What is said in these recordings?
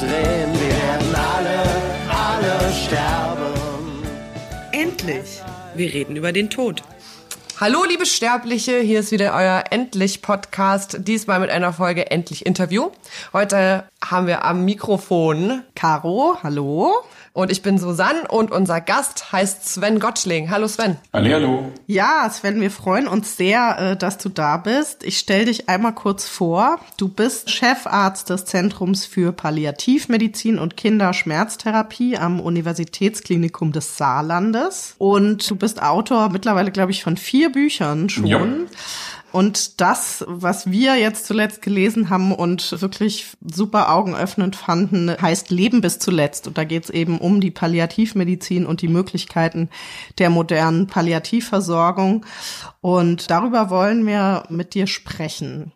drehen. Wir werden alle, alle sterben. Endlich! Wir reden über den Tod. Hallo, liebe Sterbliche, hier ist wieder euer Endlich-Podcast, diesmal mit einer Folge Endlich Interview. Heute haben wir am Mikrofon Caro, hallo. Und ich bin Susanne und unser Gast heißt Sven Gottschling. Hallo Sven. Hallo. Ja, Sven, wir freuen uns sehr, äh, dass du da bist. Ich stelle dich einmal kurz vor. Du bist Chefarzt des Zentrums für Palliativmedizin und Kinderschmerztherapie am Universitätsklinikum des Saarlandes. Und du bist Autor mittlerweile, glaube ich, von vier Büchern schon. Ja. Und das, was wir jetzt zuletzt gelesen haben und wirklich super augenöffnend fanden, heißt Leben bis zuletzt. Und da geht es eben um die Palliativmedizin und die Möglichkeiten der modernen Palliativversorgung. Und darüber wollen wir mit dir sprechen.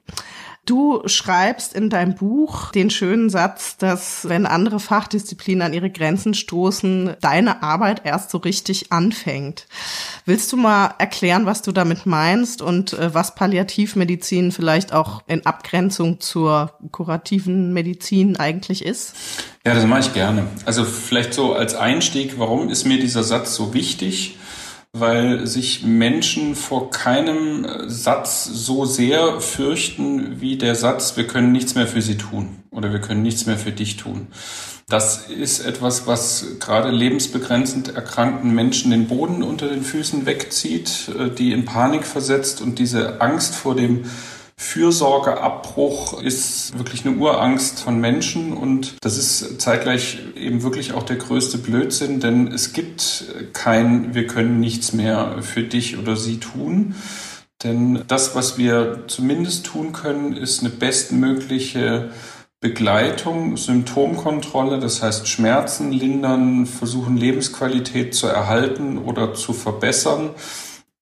Du schreibst in deinem Buch den schönen Satz, dass wenn andere Fachdisziplinen an ihre Grenzen stoßen, deine Arbeit erst so richtig anfängt. Willst du mal erklären, was du damit meinst und äh, was Palliativmedizin vielleicht auch in Abgrenzung zur kurativen Medizin eigentlich ist? Ja, das mache ich gerne. Also vielleicht so als Einstieg, warum ist mir dieser Satz so wichtig? Weil sich Menschen vor keinem Satz so sehr fürchten wie der Satz, wir können nichts mehr für sie tun oder wir können nichts mehr für dich tun. Das ist etwas, was gerade lebensbegrenzend erkrankten Menschen den Boden unter den Füßen wegzieht, äh, die in Panik versetzt und diese Angst vor dem Fürsorgeabbruch ist wirklich eine Urangst von Menschen und das ist zeitgleich eben wirklich auch der größte Blödsinn, denn es gibt kein, wir können nichts mehr für dich oder sie tun. Denn das, was wir zumindest tun können, ist eine bestmögliche Begleitung, Symptomkontrolle, das heißt Schmerzen lindern, versuchen Lebensqualität zu erhalten oder zu verbessern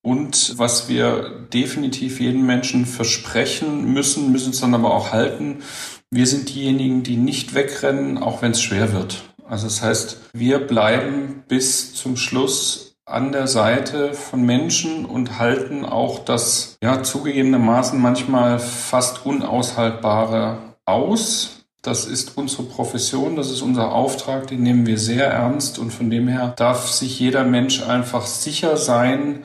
und was wir definitiv jedem Menschen versprechen müssen, müssen es dann aber auch halten. Wir sind diejenigen, die nicht wegrennen, auch wenn es schwer wird. Also das heißt, wir bleiben bis zum Schluss an der Seite von Menschen und halten auch das, ja, zugegebenermaßen manchmal fast unaushaltbare aus. Das ist unsere Profession, das ist unser Auftrag, den nehmen wir sehr ernst und von dem her darf sich jeder Mensch einfach sicher sein,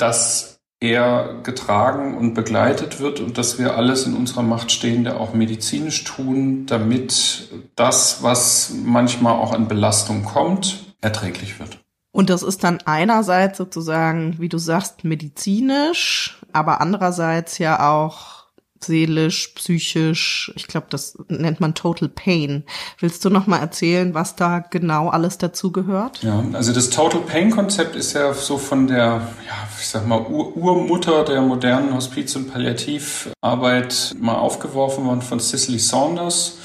dass er getragen und begleitet wird und dass wir alles in unserer Macht Stehende auch medizinisch tun, damit das, was manchmal auch an Belastung kommt, erträglich wird. Und das ist dann einerseits sozusagen, wie du sagst, medizinisch, aber andererseits ja auch seelisch, psychisch. Ich glaube, das nennt man Total Pain. Willst du noch mal erzählen, was da genau alles dazu gehört? Ja, also das Total Pain Konzept ist ja so von der, ja, ich sag mal Ur Urmutter der modernen Hospiz- und Palliativarbeit mal aufgeworfen worden von Cicely Saunders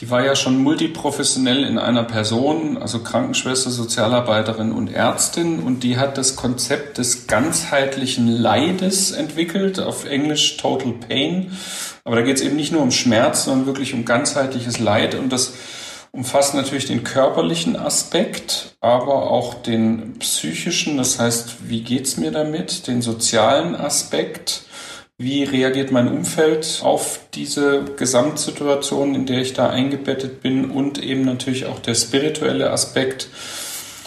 die war ja schon multiprofessionell in einer Person, also Krankenschwester, Sozialarbeiterin und Ärztin. Und die hat das Konzept des ganzheitlichen Leides entwickelt, auf Englisch Total Pain. Aber da geht es eben nicht nur um Schmerz, sondern wirklich um ganzheitliches Leid. Und das umfasst natürlich den körperlichen Aspekt, aber auch den psychischen. Das heißt, wie geht's mir damit? Den sozialen Aspekt wie reagiert mein Umfeld auf diese Gesamtsituation, in der ich da eingebettet bin und eben natürlich auch der spirituelle Aspekt.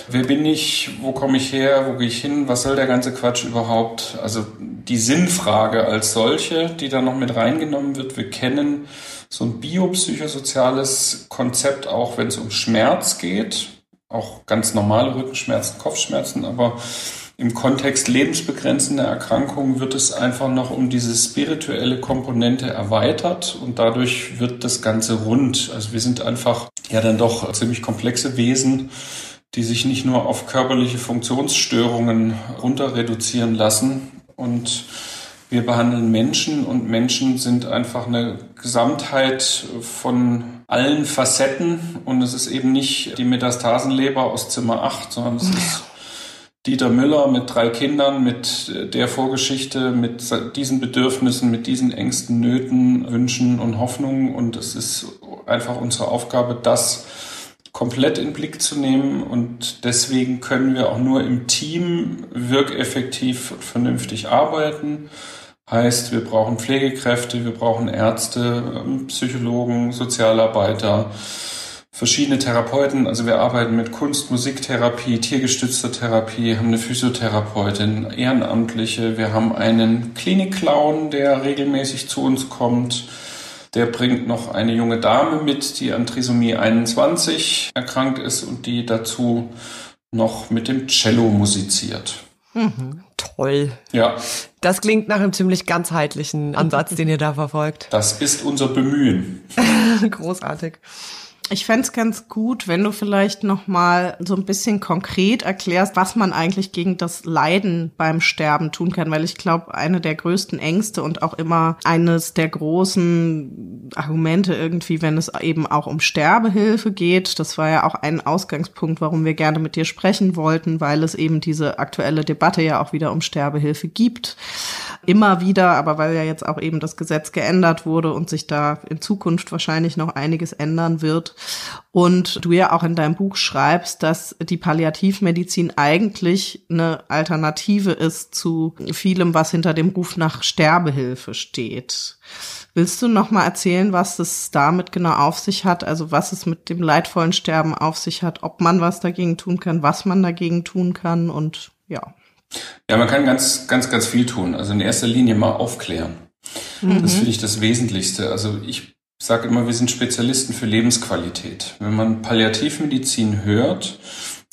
Wer bin ich? Wo komme ich her? Wo gehe ich hin? Was soll der ganze Quatsch überhaupt? Also die Sinnfrage als solche, die da noch mit reingenommen wird. Wir kennen so ein biopsychosoziales Konzept auch, wenn es um Schmerz geht. Auch ganz normale Rückenschmerzen, Kopfschmerzen, aber im Kontext lebensbegrenzender Erkrankungen wird es einfach noch um diese spirituelle Komponente erweitert und dadurch wird das Ganze rund. Also wir sind einfach ja dann doch ziemlich komplexe Wesen, die sich nicht nur auf körperliche Funktionsstörungen runter reduzieren lassen. Und wir behandeln Menschen und Menschen sind einfach eine Gesamtheit von allen Facetten. Und es ist eben nicht die Metastasenleber aus Zimmer 8, sondern es ist Dieter Müller mit drei Kindern, mit der Vorgeschichte, mit diesen Bedürfnissen, mit diesen Ängsten, Nöten, Wünschen und Hoffnungen. Und es ist einfach unsere Aufgabe, das komplett in Blick zu nehmen. Und deswegen können wir auch nur im Team wirkeffektiv vernünftig arbeiten. Heißt, wir brauchen Pflegekräfte, wir brauchen Ärzte, Psychologen, Sozialarbeiter, verschiedene Therapeuten. Also wir arbeiten mit Kunst, Musiktherapie, tiergestützter Therapie, haben eine Physiotherapeutin, Ehrenamtliche. Wir haben einen Klinikclown, der regelmäßig zu uns kommt. Der bringt noch eine junge Dame mit, die an Trisomie 21 erkrankt ist und die dazu noch mit dem Cello musiziert. Mhm. Toll. Ja. Das klingt nach einem ziemlich ganzheitlichen Ansatz, den ihr da verfolgt. Das ist unser Bemühen. Großartig. Ich fände ganz gut, wenn du vielleicht noch mal so ein bisschen konkret erklärst, was man eigentlich gegen das Leiden beim Sterben tun kann, weil ich glaube, eine der größten Ängste und auch immer eines der großen Argumente irgendwie, wenn es eben auch um Sterbehilfe geht, das war ja auch ein Ausgangspunkt, warum wir gerne mit dir sprechen wollten, weil es eben diese aktuelle Debatte ja auch wieder um Sterbehilfe gibt. Immer wieder, aber weil ja jetzt auch eben das Gesetz geändert wurde und sich da in Zukunft wahrscheinlich noch einiges ändern wird. Und du ja auch in deinem Buch schreibst, dass die Palliativmedizin eigentlich eine Alternative ist zu vielem, was hinter dem Ruf nach Sterbehilfe steht. Willst du noch mal erzählen, was es damit genau auf sich hat? Also was es mit dem leidvollen Sterben auf sich hat, ob man was dagegen tun kann, was man dagegen tun kann und ja. Ja, man kann ganz, ganz, ganz viel tun. Also in erster Linie mal aufklären. Mhm. Das finde ich das Wesentlichste. Also ich sage immer, wir sind Spezialisten für Lebensqualität. Wenn man Palliativmedizin hört,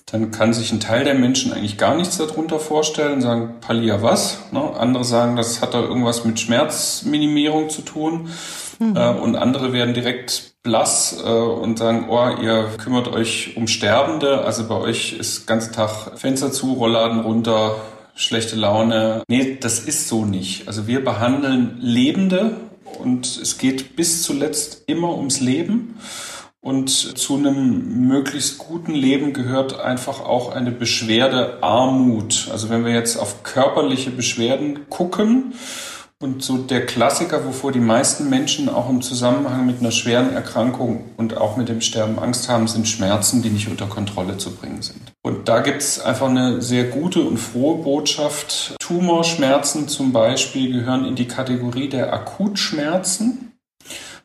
dann kann sich ein Teil der Menschen eigentlich gar nichts darunter vorstellen, sagen, Pallia was? Ne? Andere sagen, das hat da irgendwas mit Schmerzminimierung zu tun. Mhm. Äh, und andere werden direkt blass äh, und sagen, oh, ihr kümmert euch um Sterbende. Also bei euch ist ganzen Tag Fenster zu, Rollladen runter, schlechte Laune. Nee, das ist so nicht. Also wir behandeln Lebende und es geht bis zuletzt immer ums Leben. Und zu einem möglichst guten Leben gehört einfach auch eine Beschwerde Armut. Also wenn wir jetzt auf körperliche Beschwerden gucken, und so der Klassiker, wovor die meisten Menschen auch im Zusammenhang mit einer schweren Erkrankung und auch mit dem Sterben Angst haben, sind Schmerzen, die nicht unter Kontrolle zu bringen sind. Und da gibt es einfach eine sehr gute und frohe Botschaft. Tumorschmerzen zum Beispiel gehören in die Kategorie der Akutschmerzen.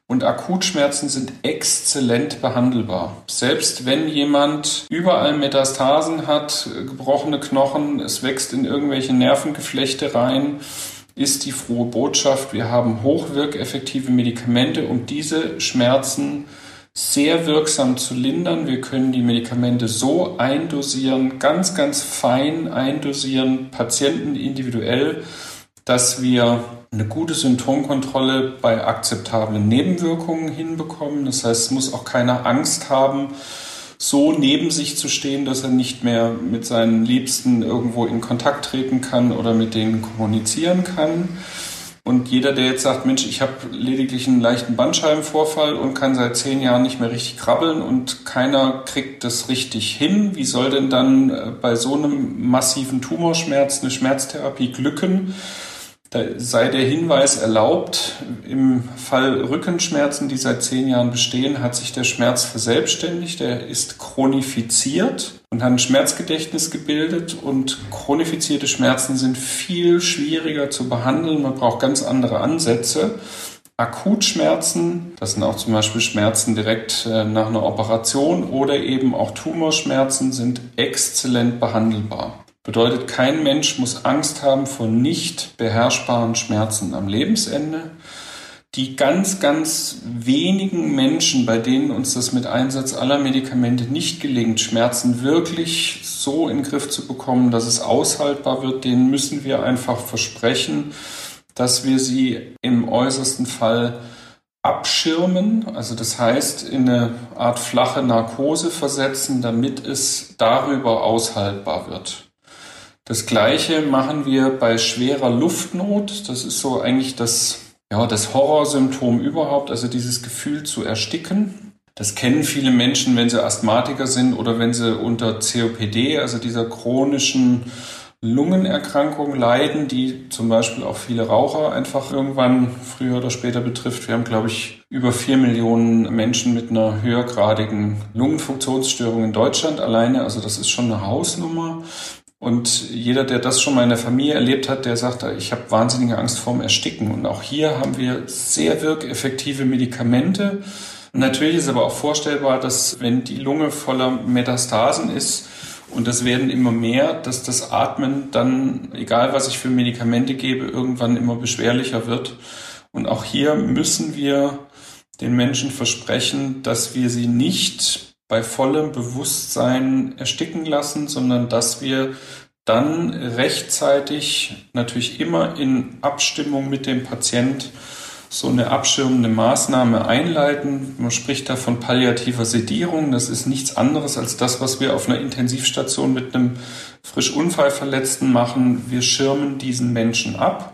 Und Akutschmerzen sind exzellent behandelbar. Selbst wenn jemand überall Metastasen hat, gebrochene Knochen, es wächst in irgendwelche Nervengeflechte rein, ist die frohe Botschaft, wir haben hochwirkeffektive Medikamente, um diese Schmerzen sehr wirksam zu lindern. Wir können die Medikamente so eindosieren, ganz, ganz fein eindosieren, Patienten individuell, dass wir eine gute Symptomkontrolle bei akzeptablen Nebenwirkungen hinbekommen. Das heißt, es muss auch keiner Angst haben, so neben sich zu stehen, dass er nicht mehr mit seinen Liebsten irgendwo in Kontakt treten kann oder mit denen kommunizieren kann. Und jeder, der jetzt sagt, Mensch, ich habe lediglich einen leichten Bandscheibenvorfall und kann seit zehn Jahren nicht mehr richtig krabbeln und keiner kriegt das richtig hin, wie soll denn dann äh, bei so einem massiven Tumorschmerz eine Schmerztherapie glücken? Da sei der Hinweis erlaubt, im Fall Rückenschmerzen, die seit zehn Jahren bestehen, hat sich der Schmerz verselbstständigt, er ist chronifiziert und hat ein Schmerzgedächtnis gebildet und chronifizierte Schmerzen sind viel schwieriger zu behandeln, man braucht ganz andere Ansätze. Akutschmerzen, das sind auch zum Beispiel Schmerzen direkt äh, nach einer Operation oder eben auch Tumorschmerzen, sind exzellent behandelbar. Bedeutet, kein Mensch muss Angst haben vor nicht beherrschbaren Schmerzen am Lebensende. Die ganz, ganz wenigen Menschen, bei denen uns das mit Einsatz aller Medikamente nicht gelingt, Schmerzen wirklich so in den Griff zu bekommen, dass es aushaltbar wird, denen müssen wir einfach versprechen, dass wir sie im äußersten Fall abschirmen, also das heißt in eine Art flache Narkose versetzen, damit es darüber aushaltbar wird. Das gleiche machen wir bei schwerer Luftnot. Das ist so eigentlich das, ja, das Horrorsymptom überhaupt, also dieses Gefühl zu ersticken. Das kennen viele Menschen, wenn sie Asthmatiker sind oder wenn sie unter COPD, also dieser chronischen Lungenerkrankung leiden, die zum Beispiel auch viele Raucher einfach irgendwann früher oder später betrifft. Wir haben, glaube ich, über vier Millionen Menschen mit einer höhergradigen Lungenfunktionsstörung in Deutschland alleine. Also das ist schon eine Hausnummer. Und jeder, der das schon mal in der Familie erlebt hat, der sagt, ich habe wahnsinnige Angst vorm Ersticken. Und auch hier haben wir sehr wirkeffektive Medikamente, Natürlich ist aber auch vorstellbar, dass wenn die Lunge voller Metastasen ist, und das werden immer mehr, dass das Atmen dann, egal was ich für Medikamente gebe, irgendwann immer beschwerlicher wird. Und auch hier müssen wir den Menschen versprechen, dass wir sie nicht bei vollem Bewusstsein ersticken lassen, sondern dass wir dann rechtzeitig, natürlich immer in Abstimmung mit dem Patient, so eine abschirmende Maßnahme einleiten. Man spricht da von palliativer Sedierung. Das ist nichts anderes als das, was wir auf einer Intensivstation mit einem frisch Unfallverletzten machen. Wir schirmen diesen Menschen ab.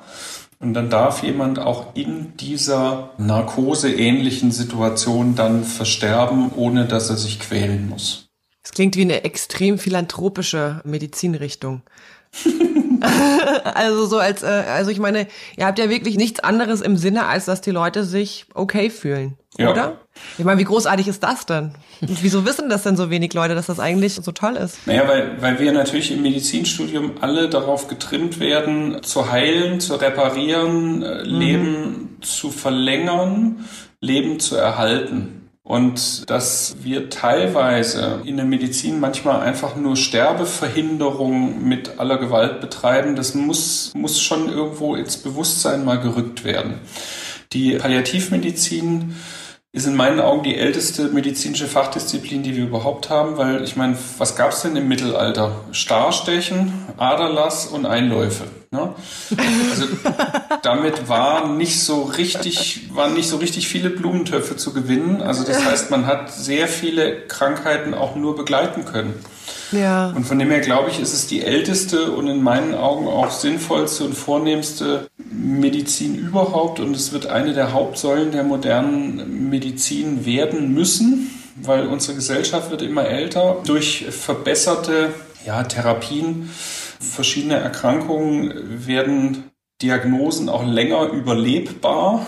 Und dann darf jemand auch in dieser narkoseähnlichen Situation dann versterben, ohne dass er sich quälen muss. Es klingt wie eine extrem philanthropische Medizinrichtung. also so als, äh, also ich meine, ihr habt ja wirklich nichts anderes im Sinne, als dass die Leute sich okay fühlen, Ja. oder? Ich meine, wie großartig ist das denn? Und wieso wissen das denn so wenig Leute, dass das eigentlich so toll ist? Naja, weil, weil wir natürlich im Medizinstudium alle darauf getrimmt werden, zu heilen, zu reparieren, äh, Leben zu verlängern, Leben zu erhalten. Und dass wir teilweise in der Medizin manchmal einfach nur Sterbeverhinderung mit aller Gewalt betreiben, das muss, muss schon irgendwo ins Bewusstsein mal gerückt werden. Die Palliativmedizin ist in meinen Augen die älteste medizinische Fachdisziplin, die wir überhaupt haben, weil ich meine, was gab es denn im Mittelalter? Starstechen, Aderlass und Einläufe. Ne? Also damit war nicht so richtig, waren nicht so richtig viele Blumentöpfe zu gewinnen. Also das heißt, man hat sehr viele Krankheiten auch nur begleiten können. Ja. Und von dem her glaube ich, ist es die älteste und in meinen Augen auch sinnvollste und vornehmste Medizin überhaupt. Und es wird eine der Hauptsäulen der modernen Medizin werden müssen, weil unsere Gesellschaft wird immer älter. Durch verbesserte ja, Therapien, verschiedene Erkrankungen werden Diagnosen auch länger überlebbar.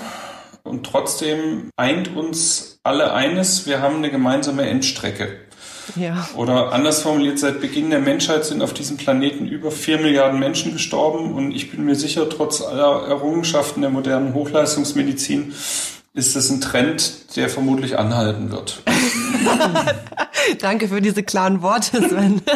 Und trotzdem eint uns alle eines, wir haben eine gemeinsame Endstrecke. Ja. Oder anders formuliert, seit Beginn der Menschheit sind auf diesem Planeten über vier Milliarden Menschen gestorben und ich bin mir sicher, trotz aller Errungenschaften der modernen Hochleistungsmedizin ist das ein Trend, der vermutlich anhalten wird. Danke für diese klaren Worte, Sven.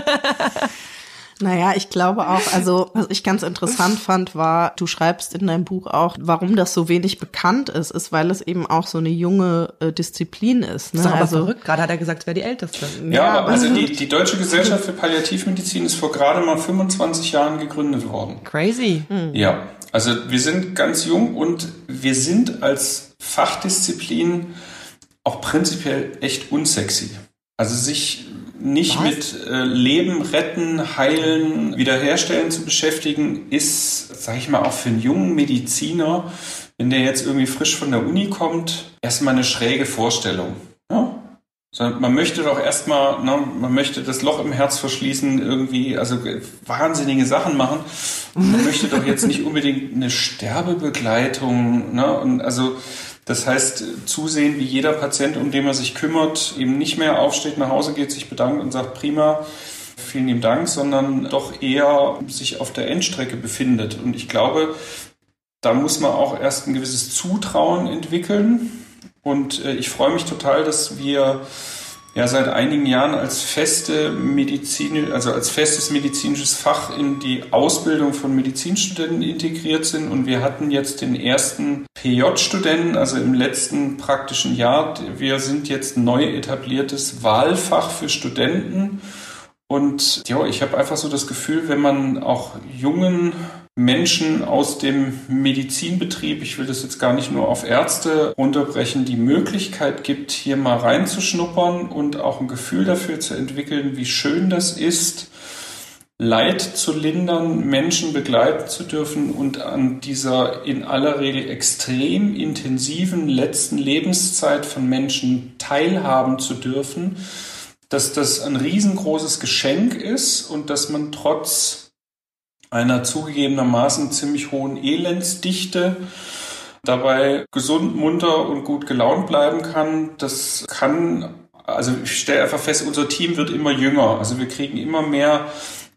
Naja, ich glaube auch, also was ich ganz interessant fand, war, du schreibst in deinem Buch auch, warum das so wenig bekannt ist, ist, weil es eben auch so eine junge äh, Disziplin ist. Ne? Das ist aber also, verrückt. Gerade hat er gesagt, es wäre die älteste. Ja, aber also die, die Deutsche Gesellschaft für Palliativmedizin ist vor gerade mal 25 Jahren gegründet worden. Crazy. Ja, also wir sind ganz jung und wir sind als Fachdisziplin auch prinzipiell echt unsexy. Also sich nicht Was? mit äh, Leben retten, heilen, wiederherstellen zu beschäftigen, ist, sage ich mal, auch für einen jungen Mediziner, wenn der jetzt irgendwie frisch von der Uni kommt, erstmal eine schräge Vorstellung. Ja? Sondern man möchte doch erstmal, ne, man möchte das Loch im Herz verschließen, irgendwie, also äh, wahnsinnige Sachen machen. Und man möchte doch jetzt nicht unbedingt eine Sterbebegleitung, ne? Und also das heißt, zusehen, wie jeder Patient, um den man sich kümmert, eben nicht mehr aufsteht, nach Hause geht, sich bedankt und sagt, prima, vielen lieben Dank, sondern doch eher sich auf der Endstrecke befindet. Und ich glaube, da muss man auch erst ein gewisses Zutrauen entwickeln. Und äh, ich freue mich total, dass wir ja seit einigen Jahren als feste Medizin, also als festes medizinisches Fach in die Ausbildung von Medizinstudenten integriert sind. Und wir hatten jetzt den ersten PJ-Studenten, also im letzten praktischen Jahr. Wir sind jetzt neu etabliertes Wahlfach für Studenten. Und ja, ich habe einfach so das Gefühl, wenn man auch jungen Menschen aus dem Medizinbetrieb, ich will das jetzt gar nicht nur auf Ärzte runterbrechen, die Möglichkeit gibt, hier mal reinzuschnuppern und auch ein Gefühl dafür zu entwickeln, wie schön das ist, Leid zu lindern, Menschen begleiten zu dürfen und an dieser in aller Regel extrem intensiven letzten Lebenszeit von Menschen teilhaben zu dürfen, dass das ein riesengroßes Geschenk ist und dass man trotz einer zugegebenermaßen ziemlich hohen Elendsdichte dabei gesund, munter und gut gelaunt bleiben kann. Das kann, also ich stelle einfach fest, unser Team wird immer jünger. Also wir kriegen immer mehr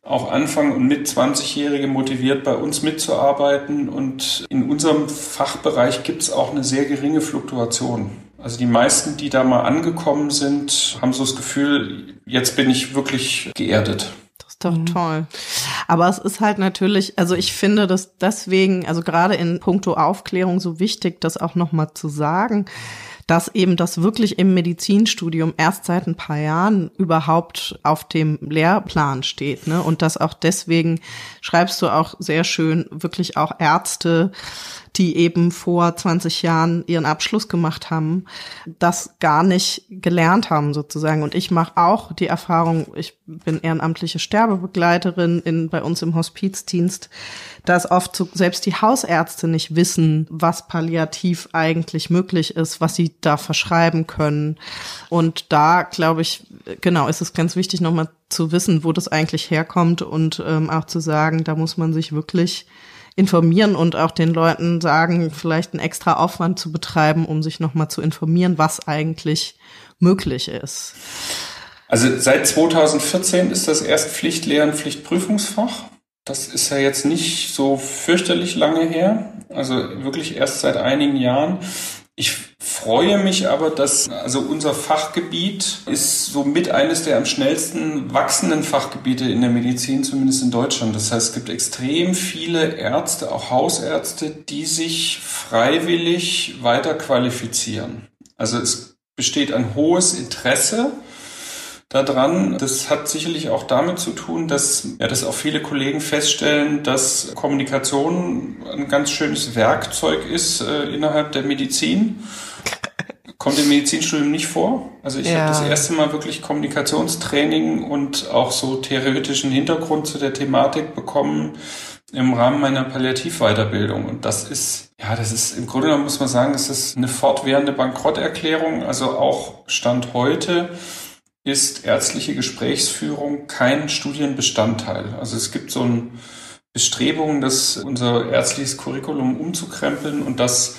auch Anfang und mit 20-Jährige motiviert, bei uns mitzuarbeiten. Und in unserem Fachbereich gibt es auch eine sehr geringe Fluktuation. Also die meisten, die da mal angekommen sind, haben so das Gefühl, jetzt bin ich wirklich geerdet. Das ist doch mhm. toll. Aber es ist halt natürlich, also ich finde das deswegen, also gerade in puncto Aufklärung so wichtig, das auch nochmal zu sagen dass eben das wirklich im Medizinstudium erst seit ein paar Jahren überhaupt auf dem Lehrplan steht. Ne? Und dass auch deswegen schreibst du auch sehr schön wirklich auch Ärzte die eben vor 20 Jahren ihren Abschluss gemacht haben, das gar nicht gelernt haben sozusagen. Und ich mache auch die Erfahrung, ich bin ehrenamtliche Sterbebegleiterin in, bei uns im Hospizdienst, dass oft so selbst die Hausärzte nicht wissen, was palliativ eigentlich möglich ist, was sie da verschreiben können. Und da, glaube ich, genau, ist es ganz wichtig, nochmal zu wissen, wo das eigentlich herkommt und ähm, auch zu sagen, da muss man sich wirklich informieren und auch den Leuten sagen, vielleicht einen extra Aufwand zu betreiben, um sich nochmal zu informieren, was eigentlich möglich ist. Also seit 2014 ist das erst Pflichtlehren Pflichtprüfungsfach. Das ist ja jetzt nicht so fürchterlich lange her, also wirklich erst seit einigen Jahren. Ich freue mich aber, dass also unser Fachgebiet ist somit eines der am schnellsten wachsenden Fachgebiete in der Medizin, zumindest in Deutschland. Das heißt, es gibt extrem viele Ärzte, auch Hausärzte, die sich freiwillig weiter qualifizieren. Also es besteht ein hohes Interesse daran. Das hat sicherlich auch damit zu tun, dass, ja, dass auch viele Kollegen feststellen, dass Kommunikation ein ganz schönes Werkzeug ist äh, innerhalb der Medizin. Kommt im Medizinstudium nicht vor. Also ich ja. habe das erste Mal wirklich Kommunikationstraining und auch so theoretischen Hintergrund zu der Thematik bekommen im Rahmen meiner Palliativweiterbildung. Und das ist, ja, das ist im Grunde genommen muss man sagen, es ist eine fortwährende Bankrotterklärung. Also auch Stand heute ist ärztliche Gesprächsführung kein Studienbestandteil. Also es gibt so ein Bestrebungen, das unser ärztliches Curriculum umzukrempeln und das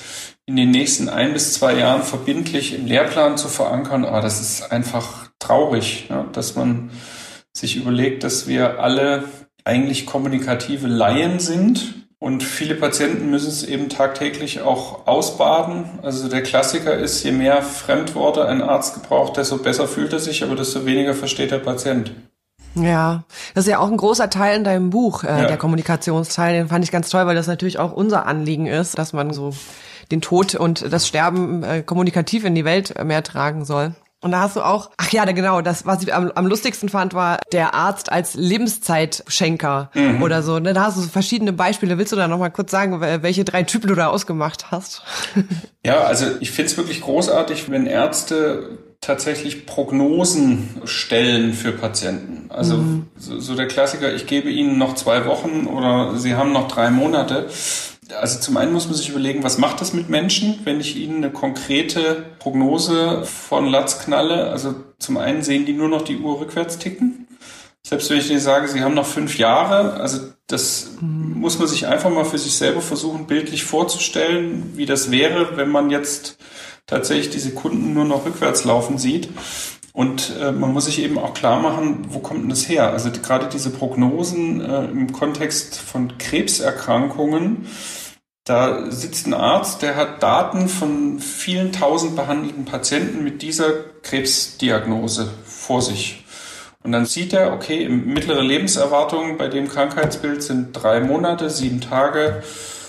in den nächsten ein bis zwei Jahren verbindlich im Lehrplan zu verankern. Aber das ist einfach traurig, ja, dass man sich überlegt, dass wir alle eigentlich kommunikative Laien sind und viele Patienten müssen es eben tagtäglich auch ausbaden. Also der Klassiker ist, je mehr Fremdworte ein Arzt gebraucht, desto besser fühlt er sich, aber desto weniger versteht der Patient. Ja, das ist ja auch ein großer Teil in deinem Buch, äh, ja. der Kommunikationsteil. Den fand ich ganz toll, weil das natürlich auch unser Anliegen ist, dass man so den Tod und das Sterben äh, kommunikativ in die Welt mehr tragen soll. Und da hast du auch, ach ja, genau, das, was ich am, am lustigsten fand, war der Arzt als Lebenszeitschenker mhm. oder so. Ne? Da hast du so verschiedene Beispiele. Willst du da nochmal kurz sagen, welche drei Typen du da ausgemacht hast? Ja, also ich finde es wirklich großartig, wenn Ärzte tatsächlich Prognosen stellen für Patienten. Also mhm. so, so der Klassiker, ich gebe Ihnen noch zwei Wochen oder Sie haben noch drei Monate also zum einen muss man sich überlegen, was macht das mit Menschen, wenn ich ihnen eine konkrete Prognose von Latz knalle. Also zum einen sehen die nur noch die Uhr rückwärts ticken. Selbst wenn ich denen sage, sie haben noch fünf Jahre, also das mhm. muss man sich einfach mal für sich selber versuchen, bildlich vorzustellen, wie das wäre, wenn man jetzt tatsächlich die Sekunden nur noch rückwärts laufen sieht. Und äh, man muss sich eben auch klar machen, wo kommt denn das her? Also die, gerade diese Prognosen äh, im Kontext von Krebserkrankungen, da sitzt ein Arzt, der hat Daten von vielen tausend behandelten Patienten mit dieser Krebsdiagnose vor sich. Und dann sieht er, okay, mittlere Lebenserwartung bei dem Krankheitsbild sind drei Monate, sieben Tage,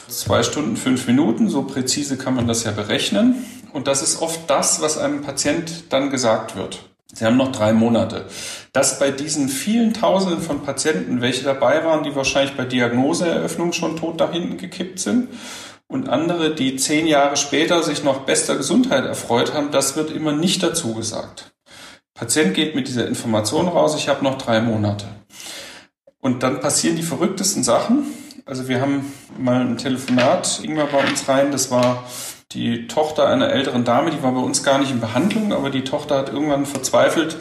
zwei Stunden, fünf Minuten. So präzise kann man das ja berechnen. Und das ist oft das, was einem Patient dann gesagt wird. Sie haben noch drei Monate. Dass bei diesen vielen Tausenden von Patienten, welche dabei waren, die wahrscheinlich bei Diagnoseeröffnung schon tot da hinten gekippt sind und andere, die zehn Jahre später sich noch bester Gesundheit erfreut haben, das wird immer nicht dazu gesagt. Patient geht mit dieser Information raus, ich habe noch drei Monate. Und dann passieren die verrücktesten Sachen. Also wir haben mal ein Telefonat, Ingmar bei uns rein, das war die Tochter einer älteren Dame, die war bei uns gar nicht in Behandlung, aber die Tochter hat irgendwann verzweifelt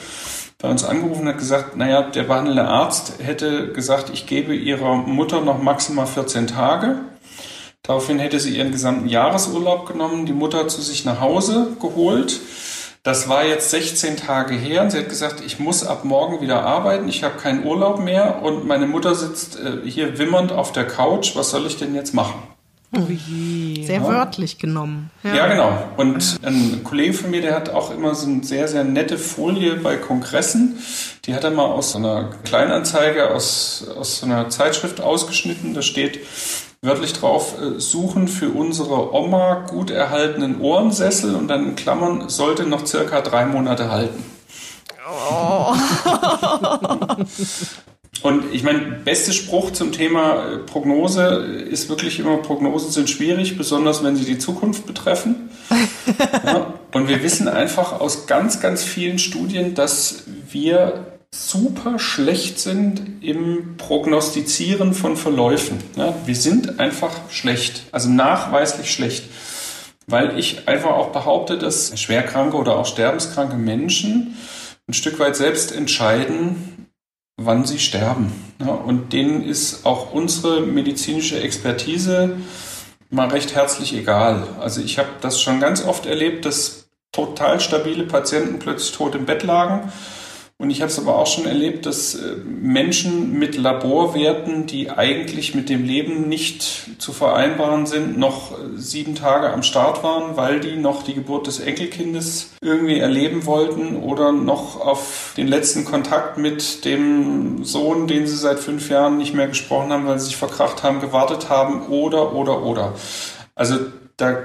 bei uns angerufen und hat gesagt, naja, der behandelnde Arzt hätte gesagt, ich gebe ihrer Mutter noch maximal 14 Tage. Daraufhin hätte sie ihren gesamten Jahresurlaub genommen, die Mutter zu sich nach Hause geholt. Das war jetzt 16 Tage her und sie hat gesagt, ich muss ab morgen wieder arbeiten, ich habe keinen Urlaub mehr und meine Mutter sitzt äh, hier wimmernd auf der Couch, was soll ich denn jetzt machen? Oh Sehr wörtlich genommen. Ja. ja. genau. Und ein Kollege von mir, der hat auch immer so eine sehr, sehr nette Folie bei Kongressen. Die hat er mal aus so einer Kleinanzeige, aus, aus so einer Zeitschrift ausgeschnitten. Da steht wörtlich drauf, äh, suchen für unsere Oma gut erhaltenen Ohrensessel und dann in Klammern sollte noch circa drei Monate halten. Oh. Und ich meine, beste Spruch zum Thema äh, Prognose ist wirklich immer, Prognosen sind schwierig, besonders wenn sie die Zukunft betreffen. ja, und wir wissen einfach aus ganz, ganz vielen Studien, dass wir super schlecht sind im Prognostizieren von Verläufen. Ja, wir sind einfach schlecht, also nachweislich schlecht. Weil ich einfach auch behaupte, dass schwerkranke oder auch sterbenskranke Menschen ein Stück weit selbst entscheiden, wann sie sterben. Und denen ist auch unsere medizinische Expertise mal recht herzlich egal. Also ich habe das schon ganz oft erlebt, dass total stabile Patienten plötzlich tot im Bett lagen und ich habe es aber auch schon erlebt, dass äh, Menschen mit Laborwerten, die eigentlich mit dem Leben nicht zu vereinbaren sind, noch äh, sieben Tage am Start waren, weil die noch die Geburt des Enkelkindes irgendwie erleben wollten oder noch auf den letzten Kontakt mit dem Sohn, den sie seit fünf Jahren nicht mehr gesprochen haben, weil sie sich verkracht haben, gewartet haben oder, oder, oder. Also da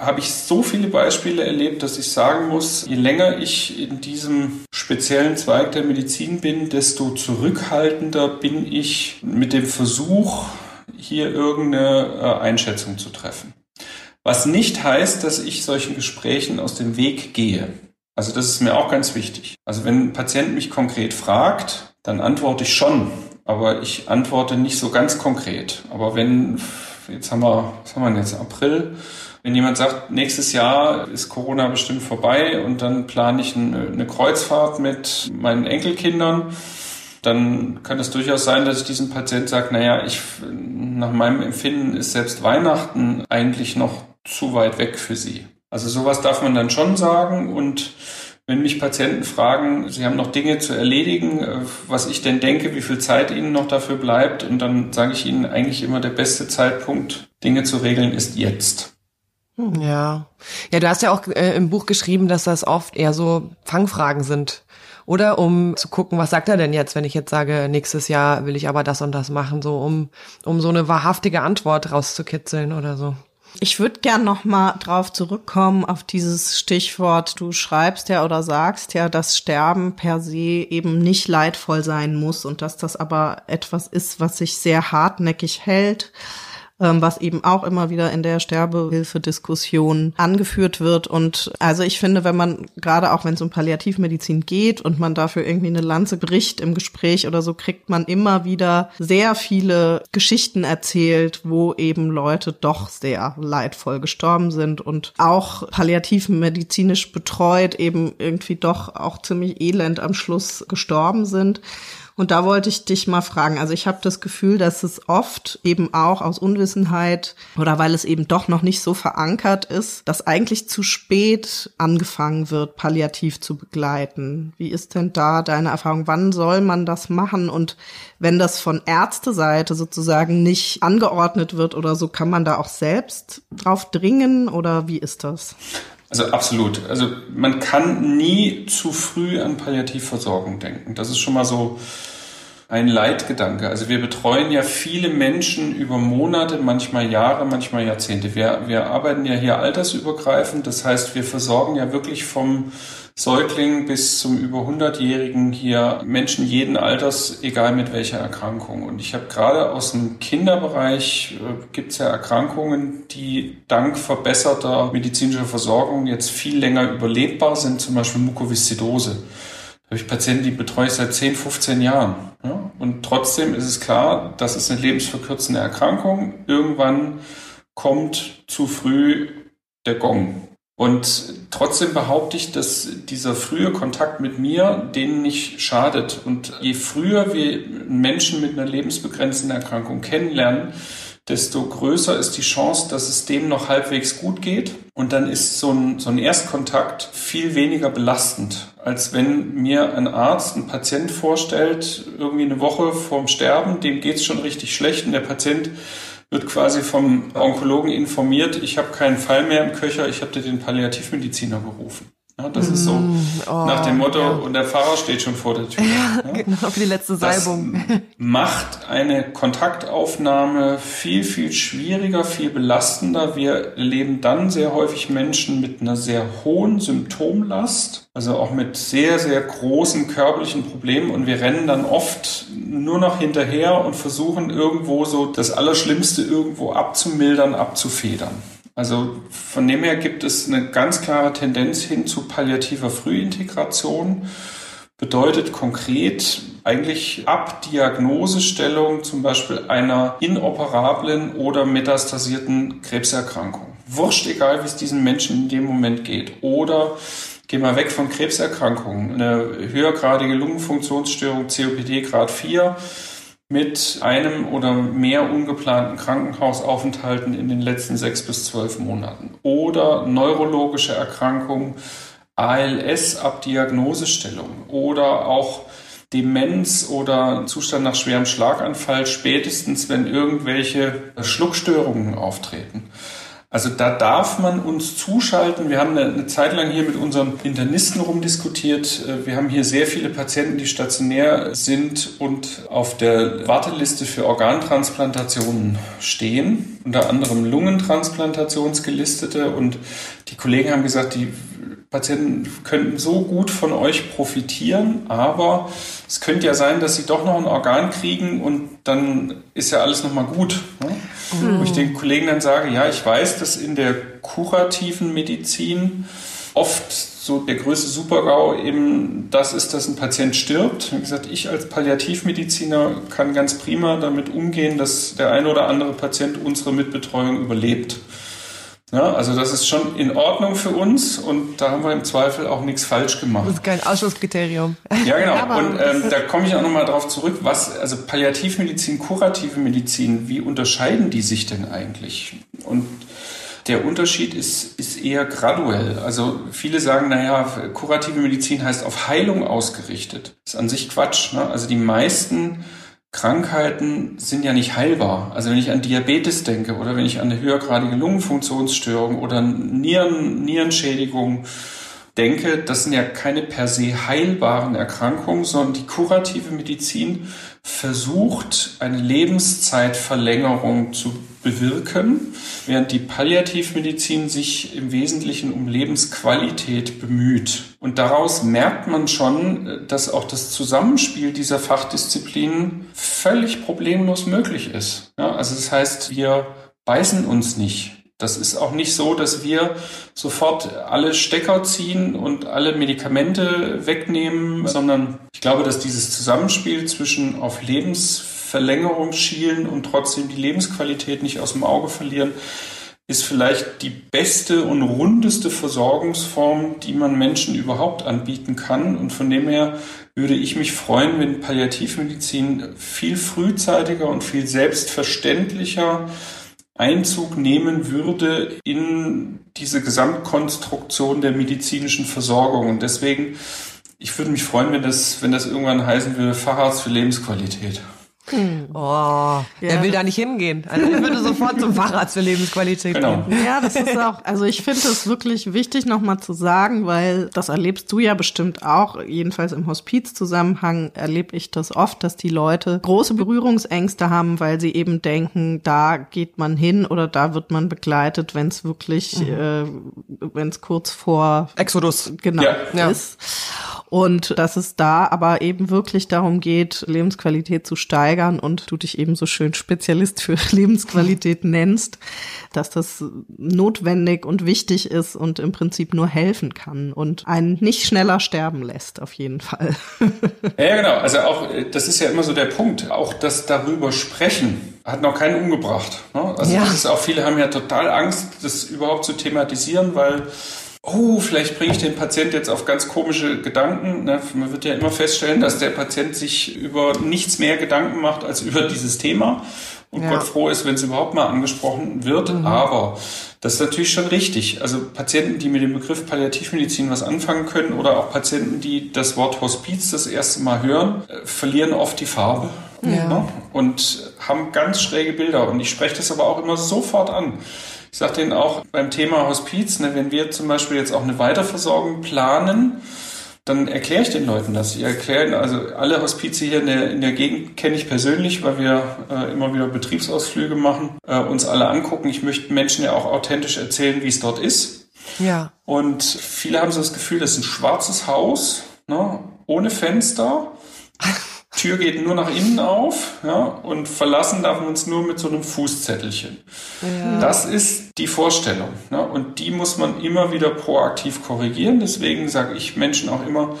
habe ich so viele Beispiele erlebt, dass ich sagen muss, je länger ich in diesem speziellen Zweig der Medizin bin, desto zurückhaltender bin ich mit dem Versuch, hier irgendeine äh, Einschätzung zu treffen. Was nicht heißt, dass ich solchen Gesprächen aus dem Weg gehe. Also das ist mir auch ganz wichtig. Also wenn ein Patient mich konkret fragt, dann antworte ich schon, aber ich antworte nicht so ganz konkret. Aber wenn, jetzt haben wir, was haben wir jetzt, April, wenn jemand sagt, nächstes Jahr ist Corona bestimmt vorbei und dann plane ich eine Kreuzfahrt mit meinen Enkelkindern, dann kann es durchaus sein, dass ich diesem Patient sage, naja, ich, nach meinem Empfinden ist selbst Weihnachten eigentlich noch zu weit weg für Sie. Also sowas darf man dann schon sagen und wenn mich Patienten fragen, sie haben noch Dinge zu erledigen, äh, was ich denn denke, wie viel Zeit ihnen noch dafür bleibt, und dann sage ich ihnen eigentlich immer, der beste Zeitpunkt, Dinge zu regeln, ist jetzt. Ja. Ja, du hast ja auch äh, im Buch geschrieben, dass das oft eher so Fangfragen sind. Oder um zu gucken, was sagt er denn jetzt, wenn ich jetzt sage, nächstes Jahr will ich aber das und das machen, so um, um so eine wahrhaftige Antwort rauszukitzeln oder so. Ich würde gern noch mal drauf zurückkommen auf dieses Stichwort. Du schreibst ja oder sagst ja, dass Sterben per se eben nicht leidvoll sein muss und dass das aber etwas ist, was sich sehr hartnäckig hält was eben auch immer wieder in der Sterbehilfe-Diskussion angeführt wird. Und also ich finde, wenn man, gerade auch wenn es um Palliativmedizin geht und man dafür irgendwie eine Lanze bricht im Gespräch oder so, kriegt man immer wieder sehr viele Geschichten erzählt, wo eben Leute doch sehr leidvoll gestorben sind und auch palliativmedizinisch betreut eben irgendwie doch auch ziemlich elend am Schluss gestorben sind. Und da wollte ich dich mal fragen. Also ich habe das Gefühl, dass es oft eben auch aus Unwissenheit oder weil es eben doch noch nicht so verankert ist, dass eigentlich zu spät angefangen wird, palliativ zu begleiten. Wie ist denn da deine Erfahrung? Wann soll man das machen? Und wenn das von Ärzteseite sozusagen nicht angeordnet wird oder so, kann man da auch selbst drauf dringen oder wie ist das? Also absolut. Also man kann nie zu früh an Palliativversorgung denken. Das ist schon mal so ein Leitgedanke. Also wir betreuen ja viele Menschen über Monate, manchmal Jahre, manchmal Jahrzehnte. Wir, wir arbeiten ja hier altersübergreifend. Das heißt, wir versorgen ja wirklich vom Säugling bis zum über 100-Jährigen hier Menschen jeden Alters, egal mit welcher Erkrankung. Und ich habe gerade aus dem Kinderbereich, äh, gibt es ja Erkrankungen, die dank verbesserter medizinischer Versorgung jetzt viel länger überlebbar sind, zum Beispiel Mukoviszidose. Da habe ich Patienten, die betreue ich seit 10, 15 Jahren. Ja? Und trotzdem ist es klar, das ist eine lebensverkürzende Erkrankung. Irgendwann kommt zu früh der Gong. Und trotzdem behaupte ich, dass dieser frühe Kontakt mit mir denen nicht schadet. Und je früher wir Menschen mit einer lebensbegrenzenden Erkrankung kennenlernen, desto größer ist die Chance, dass es dem noch halbwegs gut geht. Und dann ist so ein, so ein Erstkontakt viel weniger belastend, als wenn mir ein Arzt einen Patient vorstellt, irgendwie eine Woche vorm Sterben, dem geht's schon richtig schlecht und der Patient wird quasi vom Onkologen informiert, ich habe keinen Fall mehr im Köcher, ich habe dir den Palliativmediziner gerufen. Ja, das ist so oh, nach dem Motto, ja. und der Fahrer steht schon vor der Tür. Ja, Genau, für die letzte Salbung. Das macht eine Kontaktaufnahme viel, viel schwieriger, viel belastender. Wir erleben dann sehr häufig Menschen mit einer sehr hohen Symptomlast, also auch mit sehr, sehr großen körperlichen Problemen. Und wir rennen dann oft nur noch hinterher und versuchen irgendwo so das Allerschlimmste irgendwo abzumildern, abzufedern. Also von dem her gibt es eine ganz klare Tendenz hin zu palliativer Frühintegration. Bedeutet konkret eigentlich ab Diagnosestellung zum Beispiel einer inoperablen oder metastasierten Krebserkrankung. Wurscht egal, wie es diesen Menschen in dem Moment geht. Oder geh mal weg von Krebserkrankungen. Eine höhergradige Lungenfunktionsstörung, COPD Grad 4 mit einem oder mehr ungeplanten Krankenhausaufenthalten in den letzten sechs bis zwölf Monaten. Oder neurologische Erkrankungen, ALS ab Diagnosestellung. Oder auch Demenz oder Zustand nach schwerem Schlaganfall, spätestens wenn irgendwelche Schluckstörungen auftreten. Also da darf man uns zuschalten. Wir haben eine, Zeit lang hier mit unseren Internisten rumdiskutiert. Wir haben hier sehr viele Patienten, die stationär sind und auf der Warteliste für Organtransplantationen stehen, unter anderem Lungentransplantationsgelistete. Und die Kollegen haben gesagt, die Patienten könnten so gut von euch profitieren, aber es könnte ja sein, dass sie doch noch ein Organ kriegen und dann ist ja alles nochmal gut. Ne? Mhm. Wo ich den Kollegen dann sage, ja, ich weiß, dass in der kurativen Medizin oft so der größte Supergau eben das ist, dass ein Patient stirbt. Wie gesagt, ich als Palliativmediziner kann ganz prima damit umgehen, dass der eine oder andere Patient unsere Mitbetreuung überlebt. Ja, also das ist schon in Ordnung für uns und da haben wir im Zweifel auch nichts falsch gemacht. Das ist kein Ausschlusskriterium. Ja, genau. und ähm, da komme ich auch nochmal drauf zurück, was, also Palliativmedizin, kurative Medizin, wie unterscheiden die sich denn eigentlich? Und der Unterschied ist, ist eher graduell. Also viele sagen, naja, kurative Medizin heißt auf Heilung ausgerichtet. Das ist an sich Quatsch. Ne? Also die meisten Krankheiten sind ja nicht heilbar. Also wenn ich an Diabetes denke oder wenn ich an eine höhergradige Lungenfunktionsstörung oder Nieren, Nierenschädigung denke, das sind ja keine per se heilbaren Erkrankungen, sondern die kurative Medizin versucht, eine Lebenszeitverlängerung zu bewirken, während die Palliativmedizin sich im Wesentlichen um Lebensqualität bemüht. Und daraus merkt man schon, dass auch das Zusammenspiel dieser Fachdisziplinen völlig problemlos möglich ist. Ja, also das heißt, wir beißen uns nicht. Das ist auch nicht so, dass wir sofort alle Stecker ziehen und alle Medikamente wegnehmen, sondern ich glaube, dass dieses Zusammenspiel zwischen auf Lebensverlängerung schielen und trotzdem die Lebensqualität nicht aus dem Auge verlieren, ist vielleicht die beste und rundeste Versorgungsform, die man Menschen überhaupt anbieten kann. Und von dem her würde ich mich freuen, wenn Palliativmedizin viel frühzeitiger und viel selbstverständlicher Einzug nehmen würde in diese Gesamtkonstruktion der medizinischen Versorgung. Und deswegen, ich würde mich freuen, wenn das, wenn das irgendwann heißen würde, Facharzt für Lebensqualität. Hm. Oh, ja. er will da nicht hingehen. Also er würde sofort zum Facharzt für Lebensqualität genau. gehen. Ja, das ist auch, also ich finde es wirklich wichtig nochmal zu sagen, weil das erlebst du ja bestimmt auch, jedenfalls im Hospizzusammenhang erlebe ich das oft, dass die Leute große Berührungsängste haben, weil sie eben denken, da geht man hin oder da wird man begleitet, wenn es wirklich, mhm. äh, wenn es kurz vor Exodus genau ja. ist. Und dass es da aber eben wirklich darum geht, Lebensqualität zu steigern und du dich eben so schön Spezialist für Lebensqualität nennst, dass das notwendig und wichtig ist und im Prinzip nur helfen kann und einen nicht schneller sterben lässt, auf jeden Fall. Ja, genau. Also auch, das ist ja immer so der Punkt. Auch das darüber sprechen hat noch keinen umgebracht. Ne? Also Ja. das ist auch, viele haben ja total Angst, das überhaupt zu thematisieren, weil oh, vielleicht bringe ich den Patient jetzt auf ganz komische Gedanken. Ne? Man wird ja immer feststellen, dass der Patient sich über nichts mehr Gedanken macht als über dieses Thema und Ja. Gott froh ist, wenn es überhaupt mal angesprochen wird. Aber das ist natürlich schon richtig. Also Patienten, die mit dem Begriff Palliativmedizin was anfangen können oder auch Patienten, die das Wort Hospiz das erste Mal hören, äh, verlieren oft die Farbe. ja. Ne? und haben ganz schräge Bilder. Und ich spreche das aber auch immer sofort an. Ich sage denen auch beim Thema Hospiz, ne, wenn wir zum Beispiel jetzt auch eine Weiterversorgung planen, dann erkläre ich den Leuten das. Ich erkläre, also alle Hospize hier in der, in der Gegend kenne ich persönlich, weil wir äh, immer wieder Betriebsausflüge machen, äh, uns alle angucken. Ich möchte Menschen ja auch authentisch erzählen, wie es dort ist. Ja. Und viele haben so das Gefühl, das ist ein schwarzes Haus, ne, ohne Fenster. Tür geht nur nach innen auf ja, und verlassen darf man uns nur mit so einem Fußzettelchen. Ja. Das ist die Vorstellung. Ne, und die muss man immer wieder proaktiv korrigieren. Deswegen sage ich Menschen auch immer,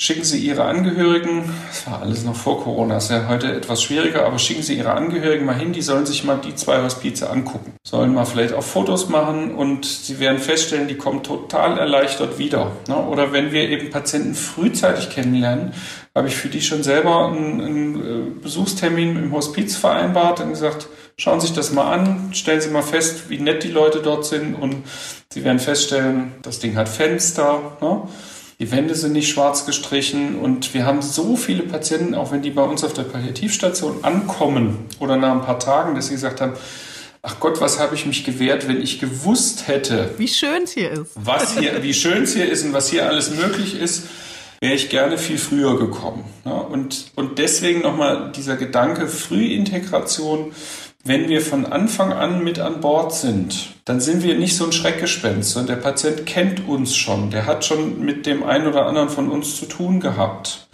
Schicken Sie Ihre Angehörigen, das war alles noch vor Corona, ist ja heute etwas schwieriger, aber schicken Sie Ihre Angehörigen mal hin, die sollen sich mal die zwei Hospize angucken. Sollen mal vielleicht auch Fotos machen und Sie werden feststellen, die kommen total erleichtert wieder. Ne? Oder wenn wir eben Patienten frühzeitig kennenlernen, habe ich für die schon selber einen, einen äh, Besuchstermin im Hospiz vereinbart und gesagt, schauen Sie sich das mal an, stellen Sie mal fest, wie nett die Leute dort sind und Sie werden feststellen, das Ding hat Fenster. Ne? Die Wände sind nicht schwarz gestrichen und wir haben so viele Patienten, auch wenn die bei uns auf der Palliativstation ankommen oder nach ein paar Tagen, dass sie gesagt haben, ach Gott, was habe ich mich gewehrt, wenn ich gewusst hätte, wie schön es hier ist. Was hier, wie schön es hier ist und was hier alles möglich ist, wäre ich gerne viel früher gekommen. Und, und deswegen nochmal dieser Gedanke Frühintegration wenn wir von Anfang an mit an Bord sind, dann sind wir nicht so ein Schreckgespenst, sondern der Patient kennt uns schon. Der hat schon mit dem einen oder anderen von uns zu tun gehabt.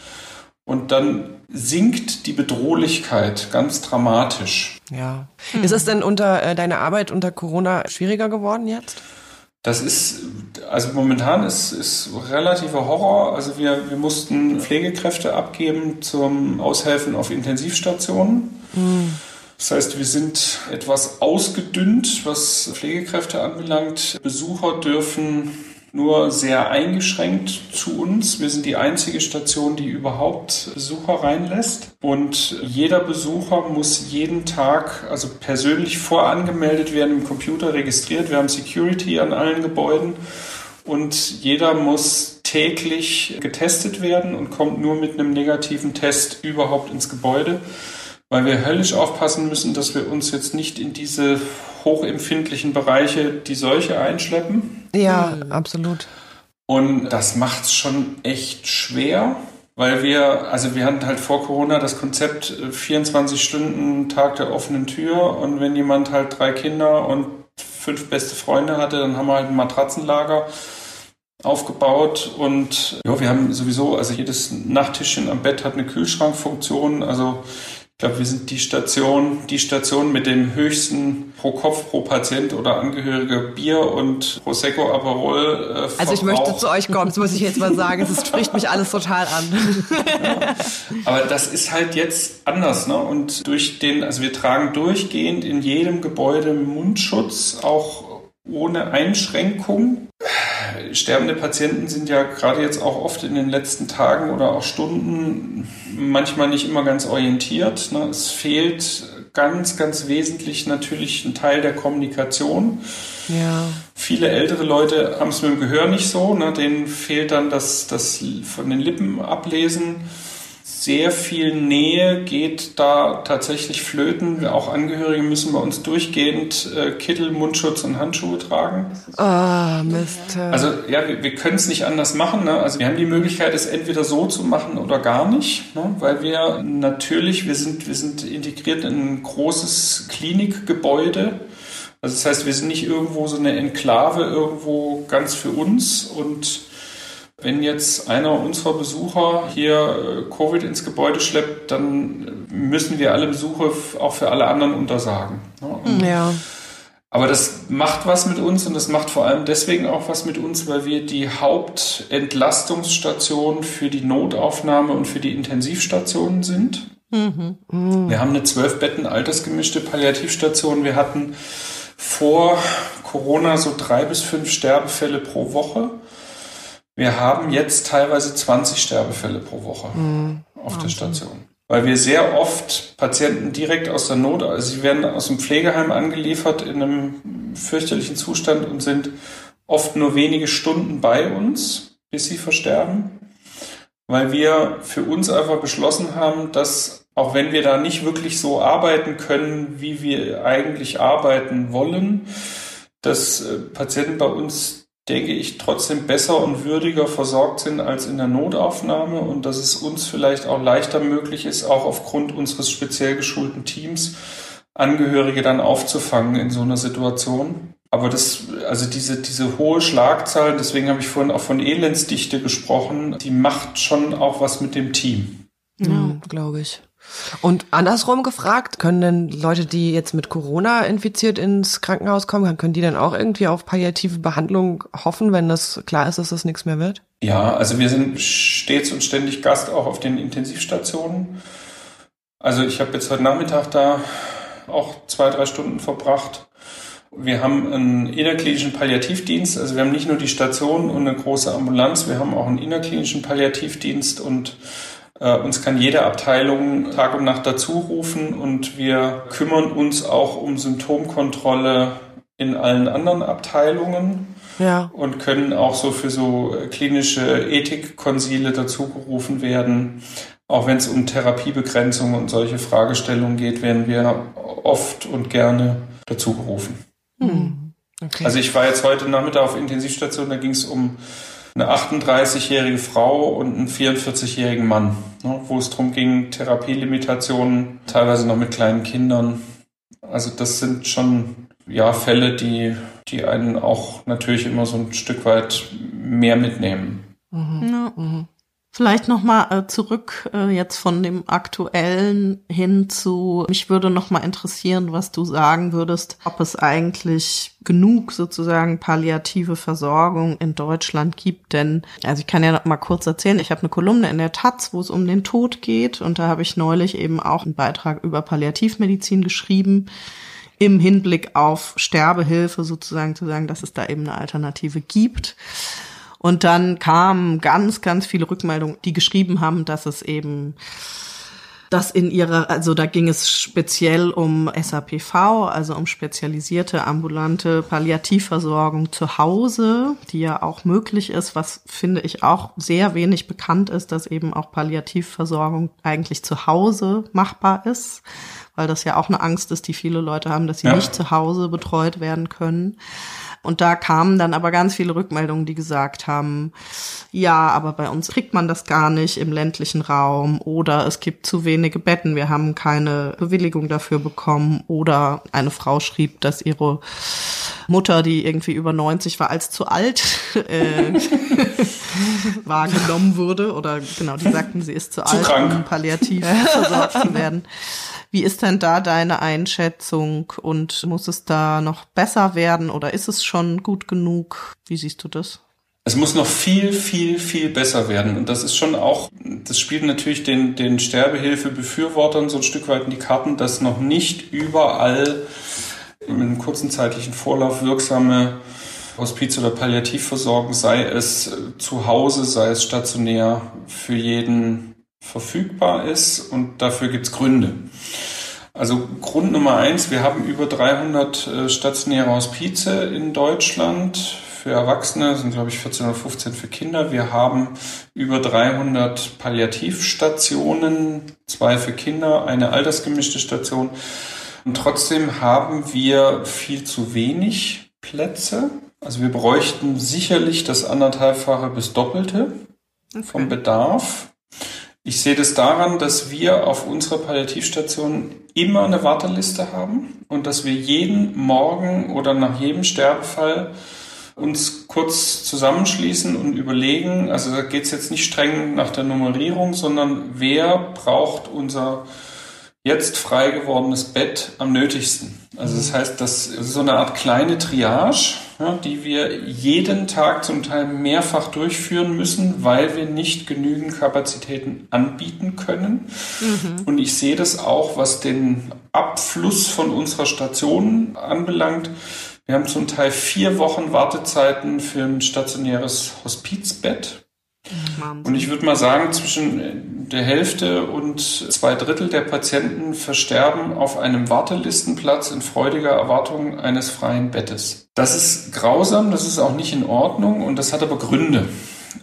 Und dann sinkt die Bedrohlichkeit ganz dramatisch. Ja. Ist es denn unter äh, deiner Arbeit unter Corona schwieriger geworden jetzt? Das ist, also momentan ist, ist relativer Horror. Also wir, wir mussten Pflegekräfte abgeben zum Aushelfen auf Intensivstationen. Hm. Das heißt, wir sind etwas ausgedünnt, was Pflegekräfte anbelangt. Besucher dürfen nur sehr eingeschränkt zu uns. Wir sind die einzige Station, die überhaupt Besucher reinlässt. Und jeder Besucher muss jeden Tag, also persönlich vorangemeldet werden, im Computer registriert. Wir haben Security an allen Gebäuden. Und jeder muss täglich getestet werden und kommt nur mit einem negativen Test überhaupt ins Gebäude weil wir höllisch aufpassen müssen, dass wir uns jetzt nicht in diese hochempfindlichen Bereiche die Seuche einschleppen. Ja, absolut. Und das macht es schon echt schwer, weil wir, also wir hatten halt vor Corona das Konzept 24 äh, Stunden Tag der offenen Tür. Und wenn jemand halt drei Kinder und fünf beste Freunde hatte, dann haben wir halt ein Matratzenlager aufgebaut. Und ja, wir haben sowieso, also jedes Nachttischchen am Bett hat eine Kühlschrankfunktion, also ich glaube, wir sind die Station, die Station mit dem höchsten pro Kopf, pro Patient oder Angehörige Bier und Prosecco Aperol. Äh, also ich möchte zu euch kommen, das muss ich jetzt mal sagen. Es spricht mich alles total an. Ja. Aber das ist halt jetzt anders, ne? Und durch den, also wir tragen durchgehend in jedem Gebäude Mundschutz, auch ohne Einschränkung sterbende Patienten sind ja gerade jetzt auch oft in den letzten Tagen oder auch Stunden manchmal nicht immer ganz orientiert. Ne? Es fehlt ganz, ganz wesentlich natürlich ein Teil der Kommunikation. Ja. Viele ältere Leute haben es mit dem Gehör nicht so, ne? denen fehlt dann das, das von den Lippen ablesen sehr viel Nähe geht da tatsächlich flöten. Auch Angehörige müssen bei uns durchgehend äh, Kittel, Mundschutz und Handschuhe tragen. Ah, oh, Mist. Also ja, wir, wir können es nicht anders machen. Ne? Also wir haben die Möglichkeit, es entweder so zu machen oder gar nicht, ne? weil wir natürlich, wir sind, wir sind integriert in ein großes Klinikgebäude. Also das heißt, wir sind nicht irgendwo so eine Enklave irgendwo ganz für uns und wenn jetzt einer unserer Besucher hier äh, Covid ins Gebäude schleppt, dann müssen wir alle Besuche auch für alle anderen untersagen. Ne? Ja. Aber das macht was mit uns und das macht vor allem deswegen auch was mit uns, weil wir die Hauptentlastungsstation für die Notaufnahme und für die Intensivstationen sind. Mhm. Mhm. Wir haben eine zwölf Betten altersgemischte Palliativstation. Wir hatten vor Corona so drei bis fünf Sterbefälle pro Woche. Wir haben jetzt teilweise 20 Sterbefälle pro Woche mhm. auf der Station. Weil wir sehr oft Patienten direkt aus der Not, also sie werden aus dem Pflegeheim angeliefert in einem fürchterlichen Zustand und sind oft nur wenige Stunden bei uns, bis sie versterben. Weil wir für uns einfach beschlossen haben, dass auch wenn wir da nicht wirklich so arbeiten können, wie wir eigentlich arbeiten wollen, dass äh, Patienten bei uns, denke ich, trotzdem besser und würdiger versorgt sind als in der Notaufnahme und dass es uns vielleicht auch leichter möglich ist, auch aufgrund unseres speziell geschulten Teams Angehörige dann aufzufangen in so einer Situation. Aber das, also diese, diese hohe Schlagzahl, deswegen habe ich vorhin auch von Elendsdichte gesprochen, die macht schon auch was mit dem Team. Ja, glaube ich. Und andersrum gefragt, können denn Leute, die jetzt mit Corona infiziert ins Krankenhaus kommen, können die dann auch irgendwie auf palliative Behandlung hoffen, wenn das klar ist, dass das nichts mehr wird? Ja, also wir sind stets und ständig Gast auch auf den Intensivstationen. Also ich habe jetzt heute Nachmittag da auch zwei, drei Stunden verbracht. Wir haben einen innerklinischen Palliativdienst, also wir haben nicht nur die Station und eine große Ambulanz, wir haben auch einen innerklinischen Palliativdienst und äh, uns kann jede Abteilung Tag und Nacht dazu rufen und wir kümmern uns auch um Symptomkontrolle in allen anderen Abteilungen. Ja. Und können auch so für so klinische Ethikkonsile dazugerufen werden. Auch wenn es um Therapiebegrenzung und solche Fragestellungen geht, werden wir oft und gerne dazugerufen. Hm. Okay. Also ich war jetzt heute Nachmittag auf Intensivstation, da ging es um eine 38-jährige Frau und einen 44-jährigen Mann, ne, wo es darum ging, Therapielimitationen, teilweise noch mit kleinen Kindern. Also das sind schon ja Fälle, die, die einen auch natürlich immer so ein Stück weit mehr mitnehmen. Mhm. Ja. Mhm. Vielleicht nochmal äh, zurück äh, jetzt von dem aktuellen hin zu, mich würde nochmal interessieren, was du sagen würdest, ob es eigentlich genug sozusagen palliative Versorgung in Deutschland gibt. Denn, also ich kann ja noch mal kurz erzählen, ich habe eine Kolumne in der Taz, wo es um den Tod geht und da habe ich neulich eben auch einen Beitrag über Palliativmedizin geschrieben im Hinblick auf Sterbehilfe sozusagen zu sagen, dass es da eben eine Alternative gibt. Und dann kamen ganz, ganz viele Rückmeldungen, die geschrieben haben, dass es eben das in ihrer, also da ging es speziell um SAPV, also um spezialisierte ambulante Palliativversorgung zu Hause, die ja auch möglich ist, was finde ich auch sehr wenig bekannt ist, dass eben auch Palliativversorgung eigentlich zu Hause machbar ist, weil das ja auch eine Angst ist, die viele Leute haben, dass sie ja. nicht zu Hause betreut werden können. Und da kamen dann aber ganz viele Rückmeldungen, die gesagt haben, ja, aber bei uns kriegt man das gar nicht im ländlichen Raum oder es gibt zu wenige Betten, wir haben keine Bewilligung dafür bekommen oder eine Frau schrieb, dass ihre Mutter, die irgendwie über 90 war, als zu alt äh, wahrgenommen wurde oder genau, die sagten, sie ist zu, zu alt, krank. um palliativ versorgt zu werden. Wie ist denn da deine Einschätzung und muss es da noch besser werden oder ist es schon gut genug? Wie siehst du das? Es muss noch viel, viel, viel besser werden. Und das ist schon auch, das spielt natürlich den, den Sterbehilfe-Befürwortern so ein Stück weit in die Karten, dass noch nicht überall mit einem kurzen zeitlichen Vorlauf wirksame Hospiz- oder Palliativversorgung, sei es zu Hause, sei es stationär, für jeden verfügbar ist und dafür gibt's Gründe. Also Grund Nummer eins, wir haben über 300 äh, stationäre Hospize in Deutschland für Erwachsene, sind glaube ich 14 oder 15 für Kinder. Wir haben über 300 Palliativstationen, zwei für Kinder, eine altersgemischte Station. Und trotzdem haben wir viel zu wenig Plätze. Also wir bräuchten sicherlich das anderthalbfache bis doppelte okay. vom Bedarf. Ich sehe das daran, dass wir auf unserer Palliativstation immer eine Warteliste haben und dass wir jeden Morgen oder nach jedem Sterbefall uns kurz zusammenschließen und überlegen, also da geht es jetzt nicht streng nach der Nummerierung, sondern wer braucht unser jetzt frei gewordenes Bett am nötigsten. Also das heißt, das ist so eine Art kleine Triage, ja, die wir jeden Tag zum Teil mehrfach durchführen müssen, weil wir nicht genügend Kapazitäten anbieten können. Mhm. Und ich sehe das auch, was den Abfluss von unserer Station anbelangt. Wir haben zum Teil vier Wochen Wartezeiten für ein stationäres Hospizbett. Und ich würde mal sagen, zwischen der Hälfte und zwei Drittel der Patienten versterben auf einem Wartelistenplatz in freudiger Erwartung eines freien Bettes. Das ist grausam, das ist auch nicht in Ordnung und das hat aber Gründe.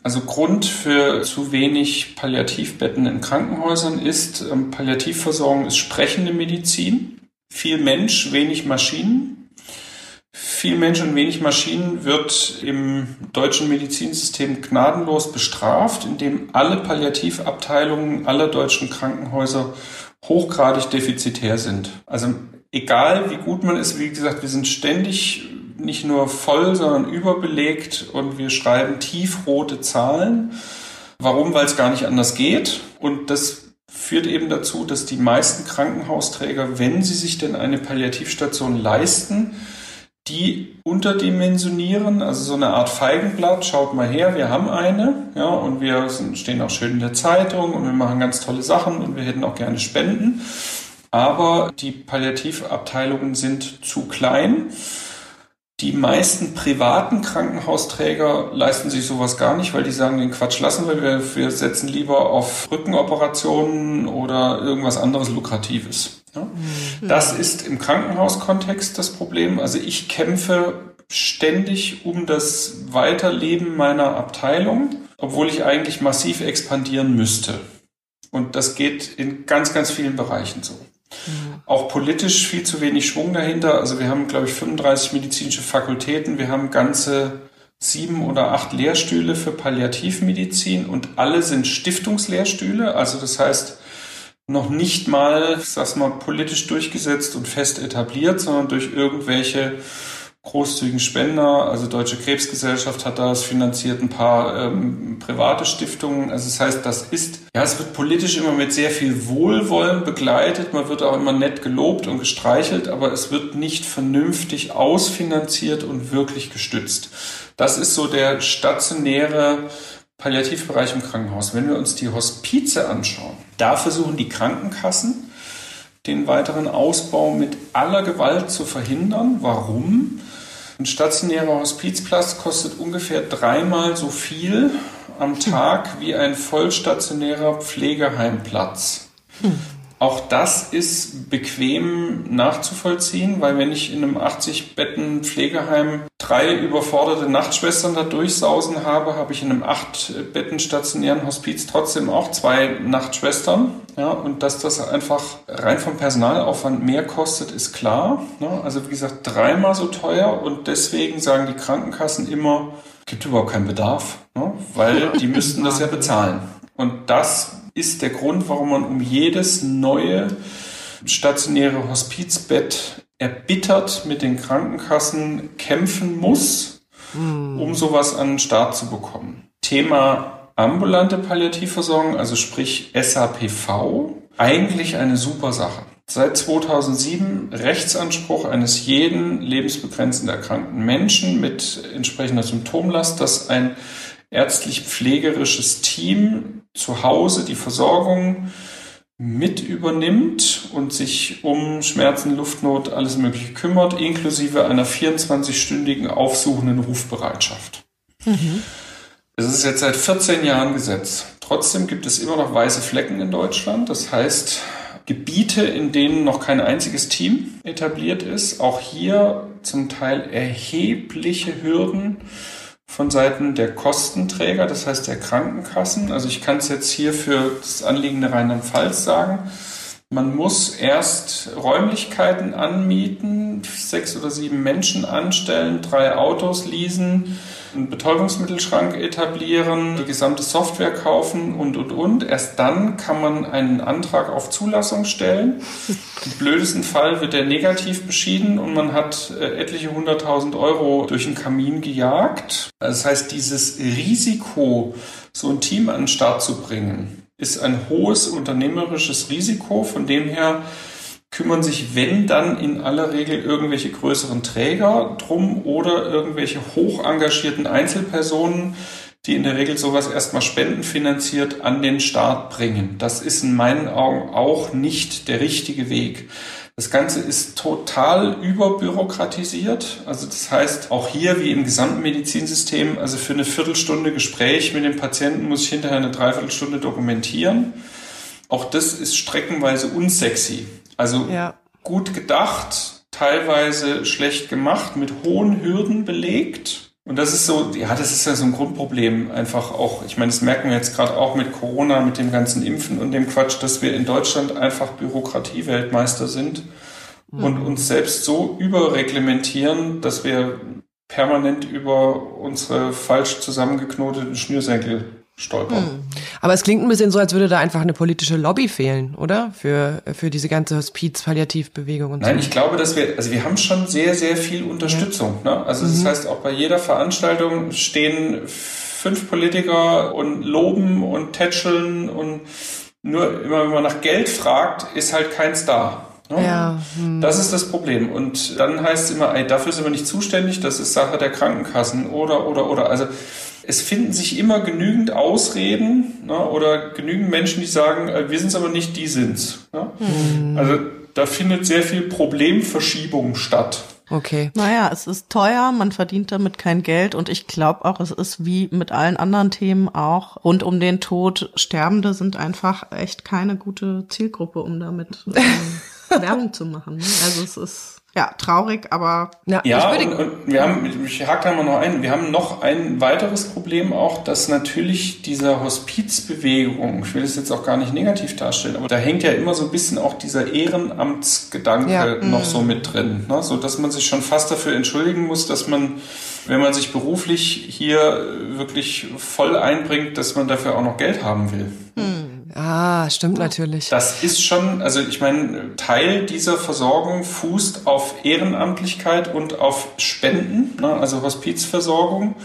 Also Grund für zu wenig Palliativbetten in Krankenhäusern ist, ähm, Palliativversorgung ist sprechende Medizin. Viel Mensch, wenig Maschinen. Viel Mensch und wenig Maschinen wird im deutschen Medizinsystem gnadenlos bestraft, indem alle Palliativabteilungen aller deutschen Krankenhäuser hochgradig defizitär sind. Also egal wie gut man ist, wie gesagt, wir sind ständig nicht nur voll, sondern überbelegt und wir schreiben tiefrote Zahlen. Warum? Weil es gar nicht anders geht. Und das führt eben dazu, dass die meisten Krankenhausträger, wenn sie sich denn eine Palliativstation leisten, die unterdimensionieren, also so eine Art Feigenblatt, schaut mal her, wir haben eine, ja, und wir stehen auch schön in der Zeitung und wir machen ganz tolle Sachen und wir hätten auch gerne Spenden. Aber die Palliativabteilungen sind zu klein die meisten privaten Krankenhausträger leisten sich sowas gar nicht, weil die sagen, den Quatsch lassen wir, wir, wir setzen lieber auf Rückenoperationen oder irgendwas anderes Lukratives. Ja? Mhm. Das ist im Krankenhauskontext das Problem. Also ich kämpfe ständig um das Weiterleben meiner Abteilung, obwohl ich eigentlich massiv expandieren müsste. Und das geht in ganz, ganz vielen Bereichen so. Mhm. Auch politisch viel zu wenig Schwung dahinter. Also wir haben, glaube ich, 35 medizinische Fakultäten. Wir haben ganze sieben oder acht Lehrstühle für Palliativmedizin und alle sind Stiftungslehrstühle. Also das heißt, noch nicht mal, sag's mal, politisch durchgesetzt und fest etabliert, sondern durch irgendwelche großzügigen Spender, also Deutsche Krebsgesellschaft hat das finanziert, ein paar ähm, private Stiftungen. Also das heißt, das ist, ja, es wird politisch immer mit sehr viel Wohlwollen begleitet, man wird auch immer nett gelobt und gestreichelt, aber es wird nicht vernünftig ausfinanziert und wirklich gestützt. Das ist so der stationäre Palliativbereich im Krankenhaus. Wenn wir uns die Hospize anschauen, da versuchen die Krankenkassen, den weiteren Ausbau mit aller Gewalt zu verhindern. Warum? Ein stationärer Hospizplatz kostet ungefähr dreimal so viel am Tag wie ein vollstationärer Pflegeheimplatz. Auch das ist bequem nachzuvollziehen, weil wenn ich in einem 80-Betten Pflegeheim drei überforderte Nachtschwestern da durchsausen habe, habe ich in einem 8-Betten stationären Hospiz trotzdem auch zwei Nachtschwestern. Ja, und dass das einfach rein vom Personalaufwand mehr kostet, ist klar. Ne? Also wie gesagt, dreimal so teuer und deswegen sagen die Krankenkassen immer, gibt überhaupt keinen Bedarf, ne? weil die müssten das ja bezahlen. Und das ist der Grund, warum man um jedes neue stationäre Hospizbett erbittert mit den Krankenkassen kämpfen muss, hm. um sowas an den Start zu bekommen. Thema ambulante Palliativversorgung, also sprich SAPV, eigentlich eine super Sache. Seit 2007 Rechtsanspruch eines jeden lebensbegrenzend erkrankten Menschen mit entsprechender Symptomlast, dass ein ärztlich-pflegerisches Team zu Hause die Versorgung mit übernimmt und sich um Schmerzen, Luftnot, alles Mögliche kümmert, inklusive einer 24-stündigen aufsuchenden Rufbereitschaft. Mhm. Es ist jetzt seit 14 Jahren Gesetz. Trotzdem gibt es immer noch weiße Flecken in Deutschland. Das heißt, Gebiete, in denen noch kein einziges Team etabliert ist. Auch hier zum Teil erhebliche Hürden von Seiten der Kostenträger, das heißt der Krankenkassen. Also ich kann es jetzt hier für das Anliegen der Rheinland-Pfalz sagen. Man muss erst Räumlichkeiten anmieten, sechs oder sieben Menschen anstellen, drei Autos leasen, einen Betäubungsmittelschrank etablieren, die gesamte Software kaufen und, und, und. Erst dann kann man einen Antrag auf Zulassung stellen. Im blödesten Fall wird er negativ beschieden und man hat äh, etliche hunderttausend Euro durch den Kamin gejagt. Das heißt, dieses Risiko, so ein Team an den Start zu bringen, ist ein hohes unternehmerisches Risiko. Von dem her kümmern sich, wenn dann in aller Regel irgendwelche größeren Träger drum oder irgendwelche hoch engagierten Einzelpersonen, die in der Regel sowas erstmal spendenfinanziert an den Start bringen. Das ist in meinen Augen auch nicht der richtige Weg. Das Ganze ist total überbürokratisiert. Also das heißt, auch hier wie im gesamten Medizinsystem, also für eine Viertelstunde Gespräch mit dem Patienten muss ich hinterher eine Dreiviertelstunde dokumentieren. Auch das ist streckenweise unsexy. Also ja. gut gedacht, teilweise schlecht gemacht, mit hohen Hürden belegt. Und das ist so, ja, das ist ja so ein Grundproblem einfach auch. Ich meine, das merken wir jetzt gerade auch mit Corona, mit dem ganzen Impfen und dem Quatsch, dass wir in Deutschland einfach Bürokratieweltmeister sind mhm. und uns selbst so überreglementieren, dass wir permanent über unsere falsch zusammengeknoteten Schnürsenkel stolpern. Hm. Aber es klingt ein bisschen so, als würde da einfach eine politische Lobby fehlen, oder? Für, für diese ganze Hospiz-Palliativbewegung und Nein, so. ich glaube, dass wir, also wir haben schon sehr, sehr viel Unterstützung. Ja. Ne? Also mhm. das heißt, auch bei jeder Veranstaltung stehen fünf Politiker und loben und tätscheln und nur immer, wenn man nach Geld fragt, ist halt keins da. Ne? Ja. Hm. Das ist das Problem. Und dann heißt es immer, ey, dafür sind wir nicht zuständig, das ist Sache der Krankenkassen oder, oder, oder. Also es finden sich immer genügend Ausreden ne, oder genügend Menschen, die sagen, äh, wir sind es aber nicht, die sind's. Ne? Mhm. Also da findet sehr viel Problemverschiebung statt. Okay. Naja, es ist teuer, man verdient damit kein Geld und ich glaube auch, es ist wie mit allen anderen Themen auch rund um den Tod. Sterbende sind einfach echt keine gute Zielgruppe, um damit ähm, Werbung zu machen. Ne? Also es ist ja, traurig, aber ja, ja und, und, wir haben, ich hake da mal noch ein, wir haben noch ein weiteres Problem auch, dass natürlich dieser Hospizbewegung, ich will es jetzt auch gar nicht negativ darstellen, aber da hängt ja immer so ein bisschen auch dieser Ehrenamtsgedanke ja. noch mhm. so mit drin, ne? so dass man sich schon fast dafür entschuldigen muss, dass man, wenn man sich beruflich hier wirklich voll einbringt, dass man dafür auch noch Geld haben will. Mhm. Ah, stimmt natürlich. Das ist schon, also ich meine, Teil dieser Versorgung fußt auf Ehrenamtlichkeit und auf Spenden, ne, also Hospizversorgung.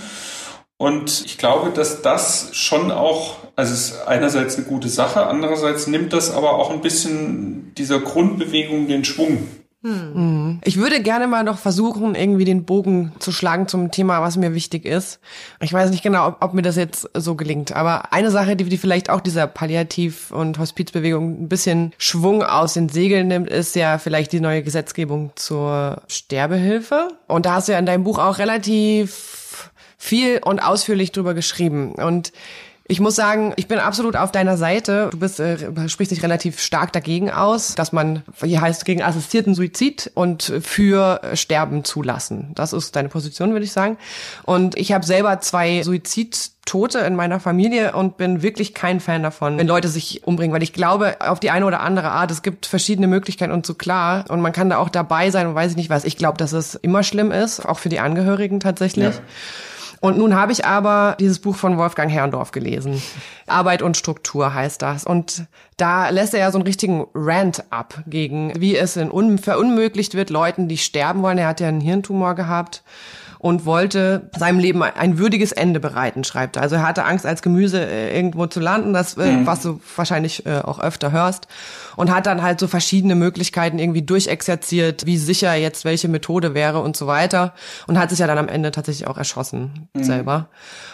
Und ich glaube, dass das schon auch, also es ist einerseits eine gute Sache, andererseits nimmt das aber auch ein bisschen dieser Grundbewegung den Schwung. Hm. Ich würde gerne mal noch versuchen, irgendwie den Bogen zu schlagen zum Thema, was mir wichtig ist. Ich weiß nicht genau, ob, ob mir das jetzt so gelingt, aber eine Sache, die, die vielleicht auch dieser Palliativ- und Hospizbewegung ein bisschen Schwung aus den Segeln nimmt, ist ja vielleicht die neue Gesetzgebung zur Sterbehilfe. Und da hast du ja in deinem Buch auch relativ viel und ausführlich drüber geschrieben. Und ich muss sagen, ich bin absolut auf deiner Seite. Du bist, äh, sprichst dich relativ stark dagegen aus, dass man, hier heißt, gegen assistierten Suizid und für Sterben zulassen. Das ist deine Position, würde ich sagen. Und ich habe selber zwei Suizidtote in meiner Familie und bin wirklich kein Fan davon, wenn Leute sich umbringen, weil ich glaube, auf die eine oder andere Art, es gibt verschiedene Möglichkeiten und so klar und man kann da auch dabei sein und weiß ich nicht was. Ich glaube, dass es immer schlimm ist, auch für die Angehörigen tatsächlich. Ja. Und nun habe ich aber dieses Buch von Wolfgang Herrndorf gelesen. Arbeit und Struktur heißt das. Und da lässt er ja so einen richtigen Rant ab gegen, wie es in un verunmöglicht wird, Leuten, die sterben wollen. Er hat ja einen Hirntumor gehabt und wollte seinem Leben ein würdiges Ende bereiten, schreibt er. Also er hatte Angst, als Gemüse äh, irgendwo zu landen, das, äh, mhm. was du wahrscheinlich äh, auch öfter hörst. Und hat dann halt so verschiedene Möglichkeiten irgendwie durchexerziert, wie sicher jetzt welche Methode wäre und so weiter. Und hat sich ja dann am Ende tatsächlich auch erschossen mhm. selber.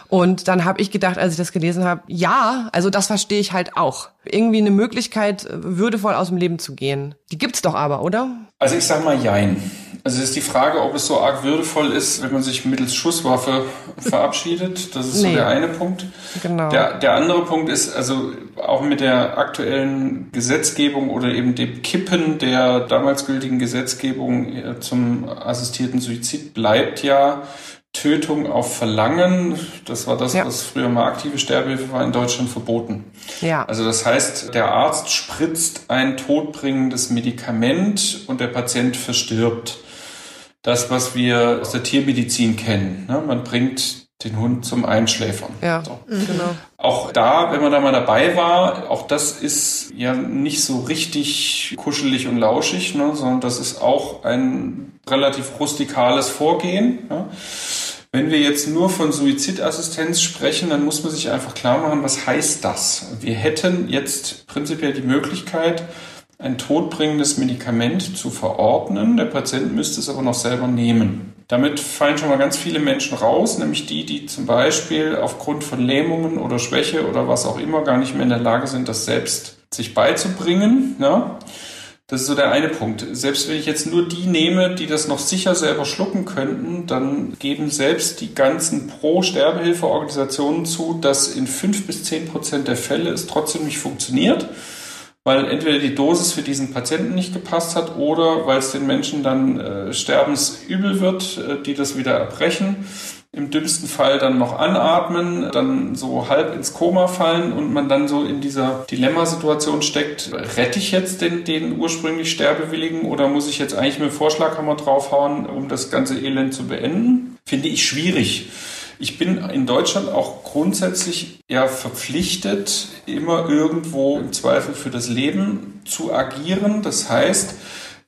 Und dann habe ich gedacht, als ich das gelesen habe, ja, also das verstehe ich halt auch. Irgendwie eine Möglichkeit, würdevoll aus dem Leben zu gehen. Die gibt's doch aber, oder? Also ich sag mal Jein. Also ist die Frage, ob es so arg würdevoll ist, wenn man sich mittels Schusswaffe verabschiedet. Das ist nee. so der eine Punkt. Genau. Der, der andere Punkt ist, also auch mit der aktuellen Gesetzgebung oder eben dem Kippen der damals gültigen Gesetzgebung äh, zum assistierten Suizid bleibt ja Tötung auf Verlangen, das war das, ja. was früher mal aktive Sterbehilfe war, in Deutschland verboten. Ja. Also das heißt, der Arzt spritzt ein todbringendes Medikament und der Patient verstirbt das, was wir aus der Tiermedizin kennen. Ne? Man bringt den Hund zum Einschläfern. Ja, so. Mhm, genau. Auch da, wenn man da mal dabei war, auch das ist ja nicht so richtig kuschelig und lauschig, ne? sondern das ist auch ein relativ rustikales Vorgehen. Ja? Wenn wir jetzt nur von Suizidassistenz sprechen, dann muss man sich einfach klar machen, was heißt das? Wir hätten jetzt prinzipiell die Möglichkeit, ein todbringendes Medikament zu verordnen. Der Patient müsste es aber noch selber nehmen. Damit fallen schon mal ganz viele Menschen raus, nämlich die, die zum Beispiel aufgrund von Lähmungen oder Schwäche oder was auch immer gar nicht mehr in der Lage sind, das selbst sich beizubringen. Ja? Das ist so der eine Punkt. Selbst wenn ich jetzt nur die nehme, die das noch sicher selber schlucken könnten, dann geben selbst die ganzen Pro-Sterbehilfe-Organisationen zu, dass in fünf bis zehn Prozent der Fälle es trotzdem nicht funktioniert weil entweder die Dosis für diesen Patienten nicht gepasst hat oder weil es den Menschen dann äh, sterbensübel wird, äh, die das wieder erbrechen. im dümmsten Fall dann noch anatmen, dann so halb ins Koma fallen und man dann so in dieser Dilemmasituation steckt, rette ich jetzt den, den ursprünglich Sterbewilligen oder muss ich jetzt eigentlich mit dem Vorschlaghammer draufhauen, um das ganze Elend zu beenden? Finde ich schwierig. Ich bin in Deutschland auch grundsätzlich eher verpflichtet, immer irgendwo im Zweifel für das Leben zu agieren. Das heißt,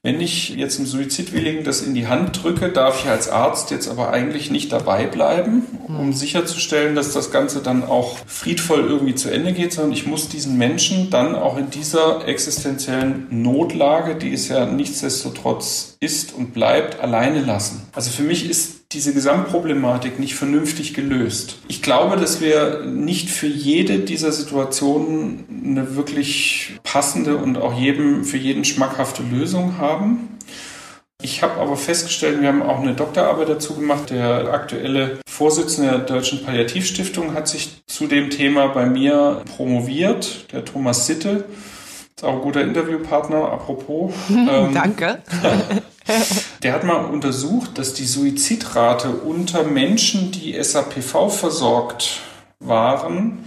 wenn ich jetzt einem Suizidwilligen das in die Hand drücke, darf ich als Arzt jetzt aber eigentlich nicht dabei bleiben, um sicherzustellen, dass das Ganze dann auch friedvoll irgendwie zu Ende geht, sondern ich muss diesen Menschen dann auch in dieser existenziellen Notlage, die es ja nichtsdestotrotz ist und bleibt, alleine lassen. Also für mich ist diese Gesamtproblematik nicht vernünftig gelöst. Ich glaube, dass wir nicht für jede dieser Situationen eine wirklich passende und auch jedem für jeden schmackhafte Lösung haben. Ich habe aber festgestellt, wir haben auch eine Doktorarbeit dazu gemacht. Der aktuelle Vorsitzende der Deutschen Palliativstiftung hat sich zu dem Thema bei mir promoviert, der Thomas Sitte. Ist auch ein guter Interviewpartner, apropos. ähm, Danke. Der hat mal untersucht, dass die Suizidrate unter Menschen, die SAPV versorgt waren,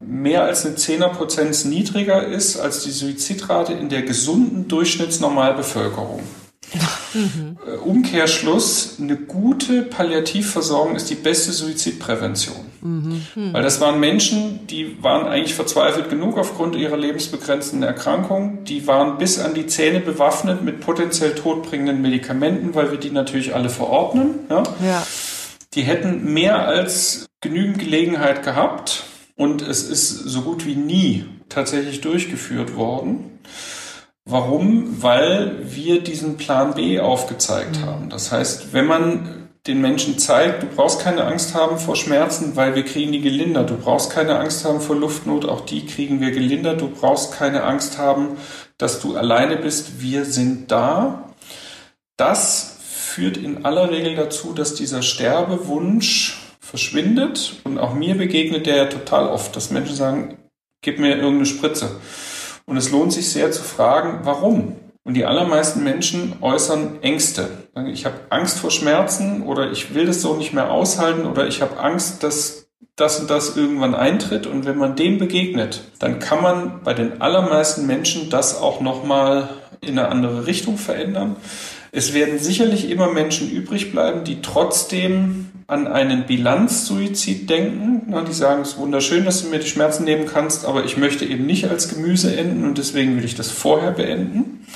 mehr als eine Zehnerprozenz niedriger ist als die Suizidrate in der gesunden Durchschnittsnormalbevölkerung. Mhm. Umkehrschluss, eine gute Palliativversorgung ist die beste Suizidprävention. Mhm. Weil das waren Menschen, die waren eigentlich verzweifelt genug aufgrund ihrer lebensbegrenzenden Erkrankung. Die waren bis an die Zähne bewaffnet mit potenziell todbringenden Medikamenten, weil wir die natürlich alle verordnen. Ja? ja. Die hätten mehr als genügend Gelegenheit gehabt und es ist so gut wie nie tatsächlich durchgeführt worden. Warum? Weil wir diesen Plan B aufgezeigt mhm. haben. Das heißt, wenn man den Menschen zeigt, du brauchst keine Angst haben vor Schmerzen, weil wir kriegen die gelindert. Du brauchst keine Angst haben vor Luftnot, auch die kriegen wir gelindert. Du brauchst keine Angst haben, dass du alleine bist. Wir sind da. Das führt in aller Regel dazu, dass dieser Sterbewunsch verschwindet. Und auch mir begegnet der ja total oft, dass Menschen sagen, gib mir irgendeine Spritze. Und es lohnt sich sehr zu fragen, warum? Und die allermeisten Menschen äußern Ängste. Ich habe Angst vor Schmerzen oder ich will das so nicht mehr aushalten oder ich habe Angst, dass das und das irgendwann eintritt. Und wenn man dem begegnet, dann kann man bei den allermeisten Menschen das auch nochmal in eine andere Richtung verändern. Es werden sicherlich immer Menschen übrig bleiben, die trotzdem an einen Bilanzsuizid denken. Die sagen, es ist wunderschön, dass du mir die Schmerzen nehmen kannst, aber ich möchte eben nicht als Gemüse enden und deswegen will ich das vorher beenden.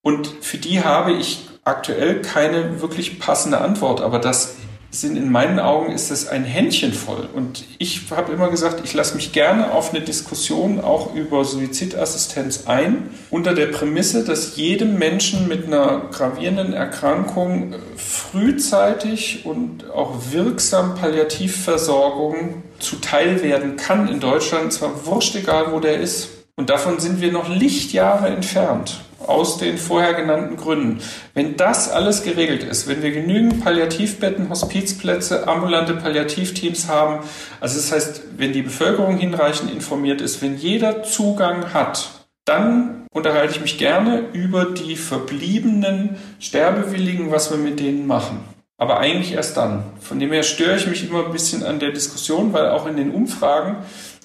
Und für die habe ich aktuell keine wirklich passende Antwort, aber das sind in meinen Augen ist es ein Händchen voll. Und ich habe immer gesagt, ich lasse mich gerne auf eine Diskussion auch über Suizidassistenz ein, unter der Prämisse, dass jedem Menschen mit einer gravierenden Erkrankung frühzeitig und auch wirksam Palliativversorgung zuteil werden kann in Deutschland, zwar wurscht egal, wo der ist. Und davon sind wir noch Lichtjahre entfernt aus den vorher genannten Gründen. Wenn das alles geregelt ist, wenn wir genügend Palliativbetten, Hospizplätze, ambulante Palliativteams haben, also das heißt, wenn die Bevölkerung hinreichend informiert ist, wenn jeder Zugang hat, dann unterhalte ich mich gerne über die verbliebenen Sterbewilligen, was wir mit denen machen. Aber eigentlich erst dann. Von dem her störe ich mich immer ein bisschen an der Diskussion, weil auch in den Umfragen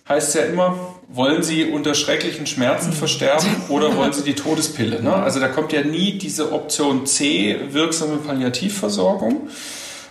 heißt es ja immer, wollen Sie unter schrecklichen Schmerzen versterben oder wollen Sie die Todespille? Ne? Also da kommt ja nie diese Option C, wirksame Palliativversorgung.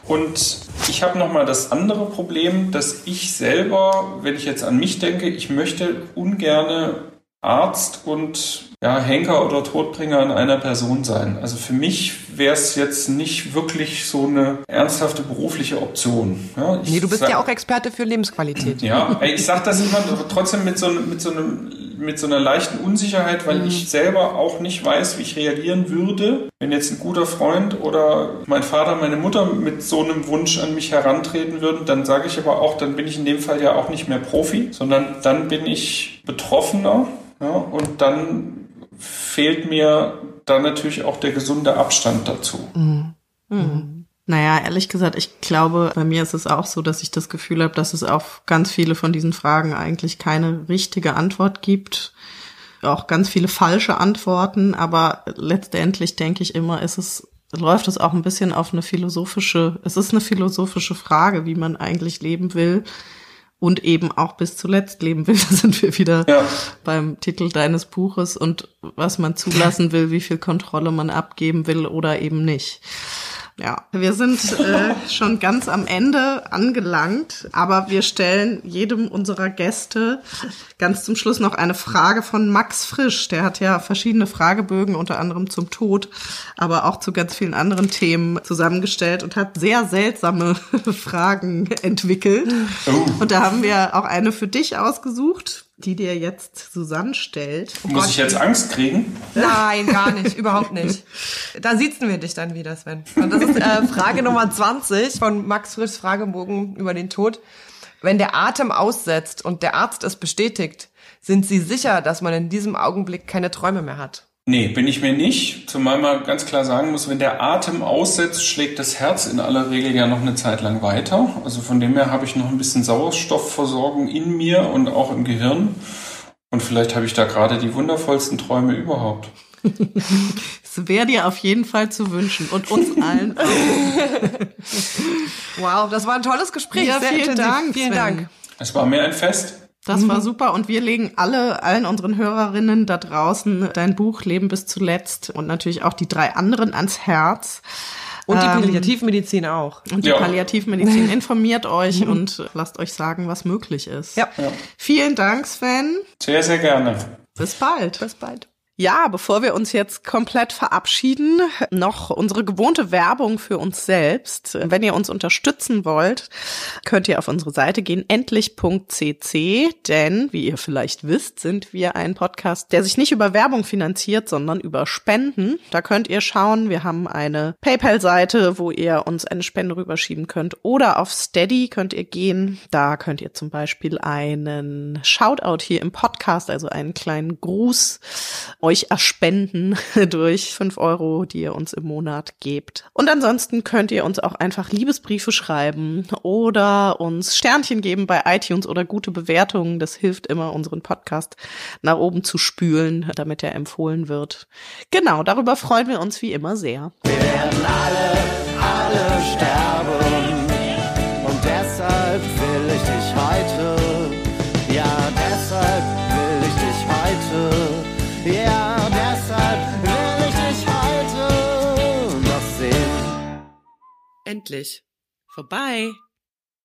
Und ich habe nochmal das andere Problem, dass ich selber, wenn ich jetzt an mich denke, ich möchte ungerne Arzt und ja, Henker oder Todbringer in einer Person sein. Also für mich wäre es jetzt nicht wirklich so eine ernsthafte berufliche Option. Ja, nee, du bist sag, ja auch Experte für Lebensqualität. Ja, ich sage das immer trotzdem mit so, mit so, einem, mit so einer leichten Unsicherheit, weil mhm. ich selber auch nicht weiß, wie ich reagieren würde, wenn jetzt ein guter Freund oder mein Vater, meine Mutter mit so einem Wunsch an mich herantreten würden, dann sage ich aber auch, dann bin ich in dem Fall ja auch nicht mehr Profi, sondern dann bin ich Betroffener ja, und dann fehlt mir dann natürlich auch der gesunde Abstand dazu. Mhm. Mhm. Naja, ehrlich gesagt, ich glaube, bei mir ist es auch so, dass ich das Gefühl habe, dass es auf ganz viele von diesen Fragen eigentlich keine richtige Antwort gibt. Auch ganz viele falsche Antworten, aber letztendlich denke ich immer, ist es läuft es auch ein bisschen auf eine philosophische, es ist eine philosophische Frage, wie man eigentlich leben will und eben auch bis zuletzt leben will. Da sind wir wieder ja. beim Titel deines Buches und was man zulassen will, wie viel Kontrolle man abgeben will oder eben nicht. Ja, wir sind äh, schon ganz am Ende angelangt, aber wir stellen jedem unserer Gäste ganz zum Schluss noch eine Frage von Max Frisch. Der hat ja verschiedene Fragebögen, unter anderem zum Tod, aber auch zu ganz vielen anderen Themen zusammengestellt und hat sehr seltsame Fragen entwickelt. Oh. Und da haben wir auch eine für dich ausgesucht die dir jetzt Susanne stellt. Oh Muss Gott, ich jetzt Angst kriegen? Nein, gar nicht, überhaupt nicht. Da sitzen wir dich dann wieder, Sven. Und das ist äh, Frage Nummer 20 von Max Frischs Fragebogen über den Tod. Wenn der Atem aussetzt und der Arzt es bestätigt, sind Sie sicher, dass man in diesem Augenblick keine Träume mehr hat? Nee, bin ich mir nicht. Zumal man ganz klar sagen muss, wenn der Atem aussetzt, schlägt das Herz in aller Regel ja noch eine Zeit lang weiter. Also von dem her habe ich noch ein bisschen Sauerstoffversorgung in mir und auch im Gehirn. Und vielleicht habe ich da gerade die wundervollsten Träume überhaupt. Es wäre dir auf jeden Fall zu wünschen und uns allen auch. wow, das war ein tolles Gespräch. Ja, vielen Dank. Vielen Dank. Es war mir ein Fest. Das mhm. war super und wir legen alle, allen unseren Hörerinnen da draußen dein Buch Leben bis zuletzt und natürlich auch die drei anderen ans Herz. Und die ähm, Palliativmedizin auch. Und die ja. Palliativmedizin informiert euch mhm. und lasst euch sagen, was möglich ist. Ja. ja. Vielen Dank, Sven. Sehr, sehr gerne. Bis bald. Bis bald. Ja, bevor wir uns jetzt komplett verabschieden, noch unsere gewohnte Werbung für uns selbst. Wenn ihr uns unterstützen wollt, könnt ihr auf unsere Seite gehen, endlich.cc, denn, wie ihr vielleicht wisst, sind wir ein Podcast, der sich nicht über Werbung finanziert, sondern über Spenden. Da könnt ihr schauen, wir haben eine PayPal-Seite, wo ihr uns eine Spende rüberschieben könnt oder auf Steady könnt ihr gehen. Da könnt ihr zum Beispiel einen Shoutout hier im Podcast, also einen kleinen Gruß euch erspenden durch fünf Euro, die ihr uns im Monat gebt. Und ansonsten könnt ihr uns auch einfach Liebesbriefe schreiben oder uns Sternchen geben bei iTunes oder gute Bewertungen. Das hilft immer, unseren Podcast nach oben zu spülen, damit er empfohlen wird. Genau, darüber freuen wir uns wie immer sehr. Wir werden alle, alle sterben. Und deshalb will ich dich heute, Endlich. Vorbei.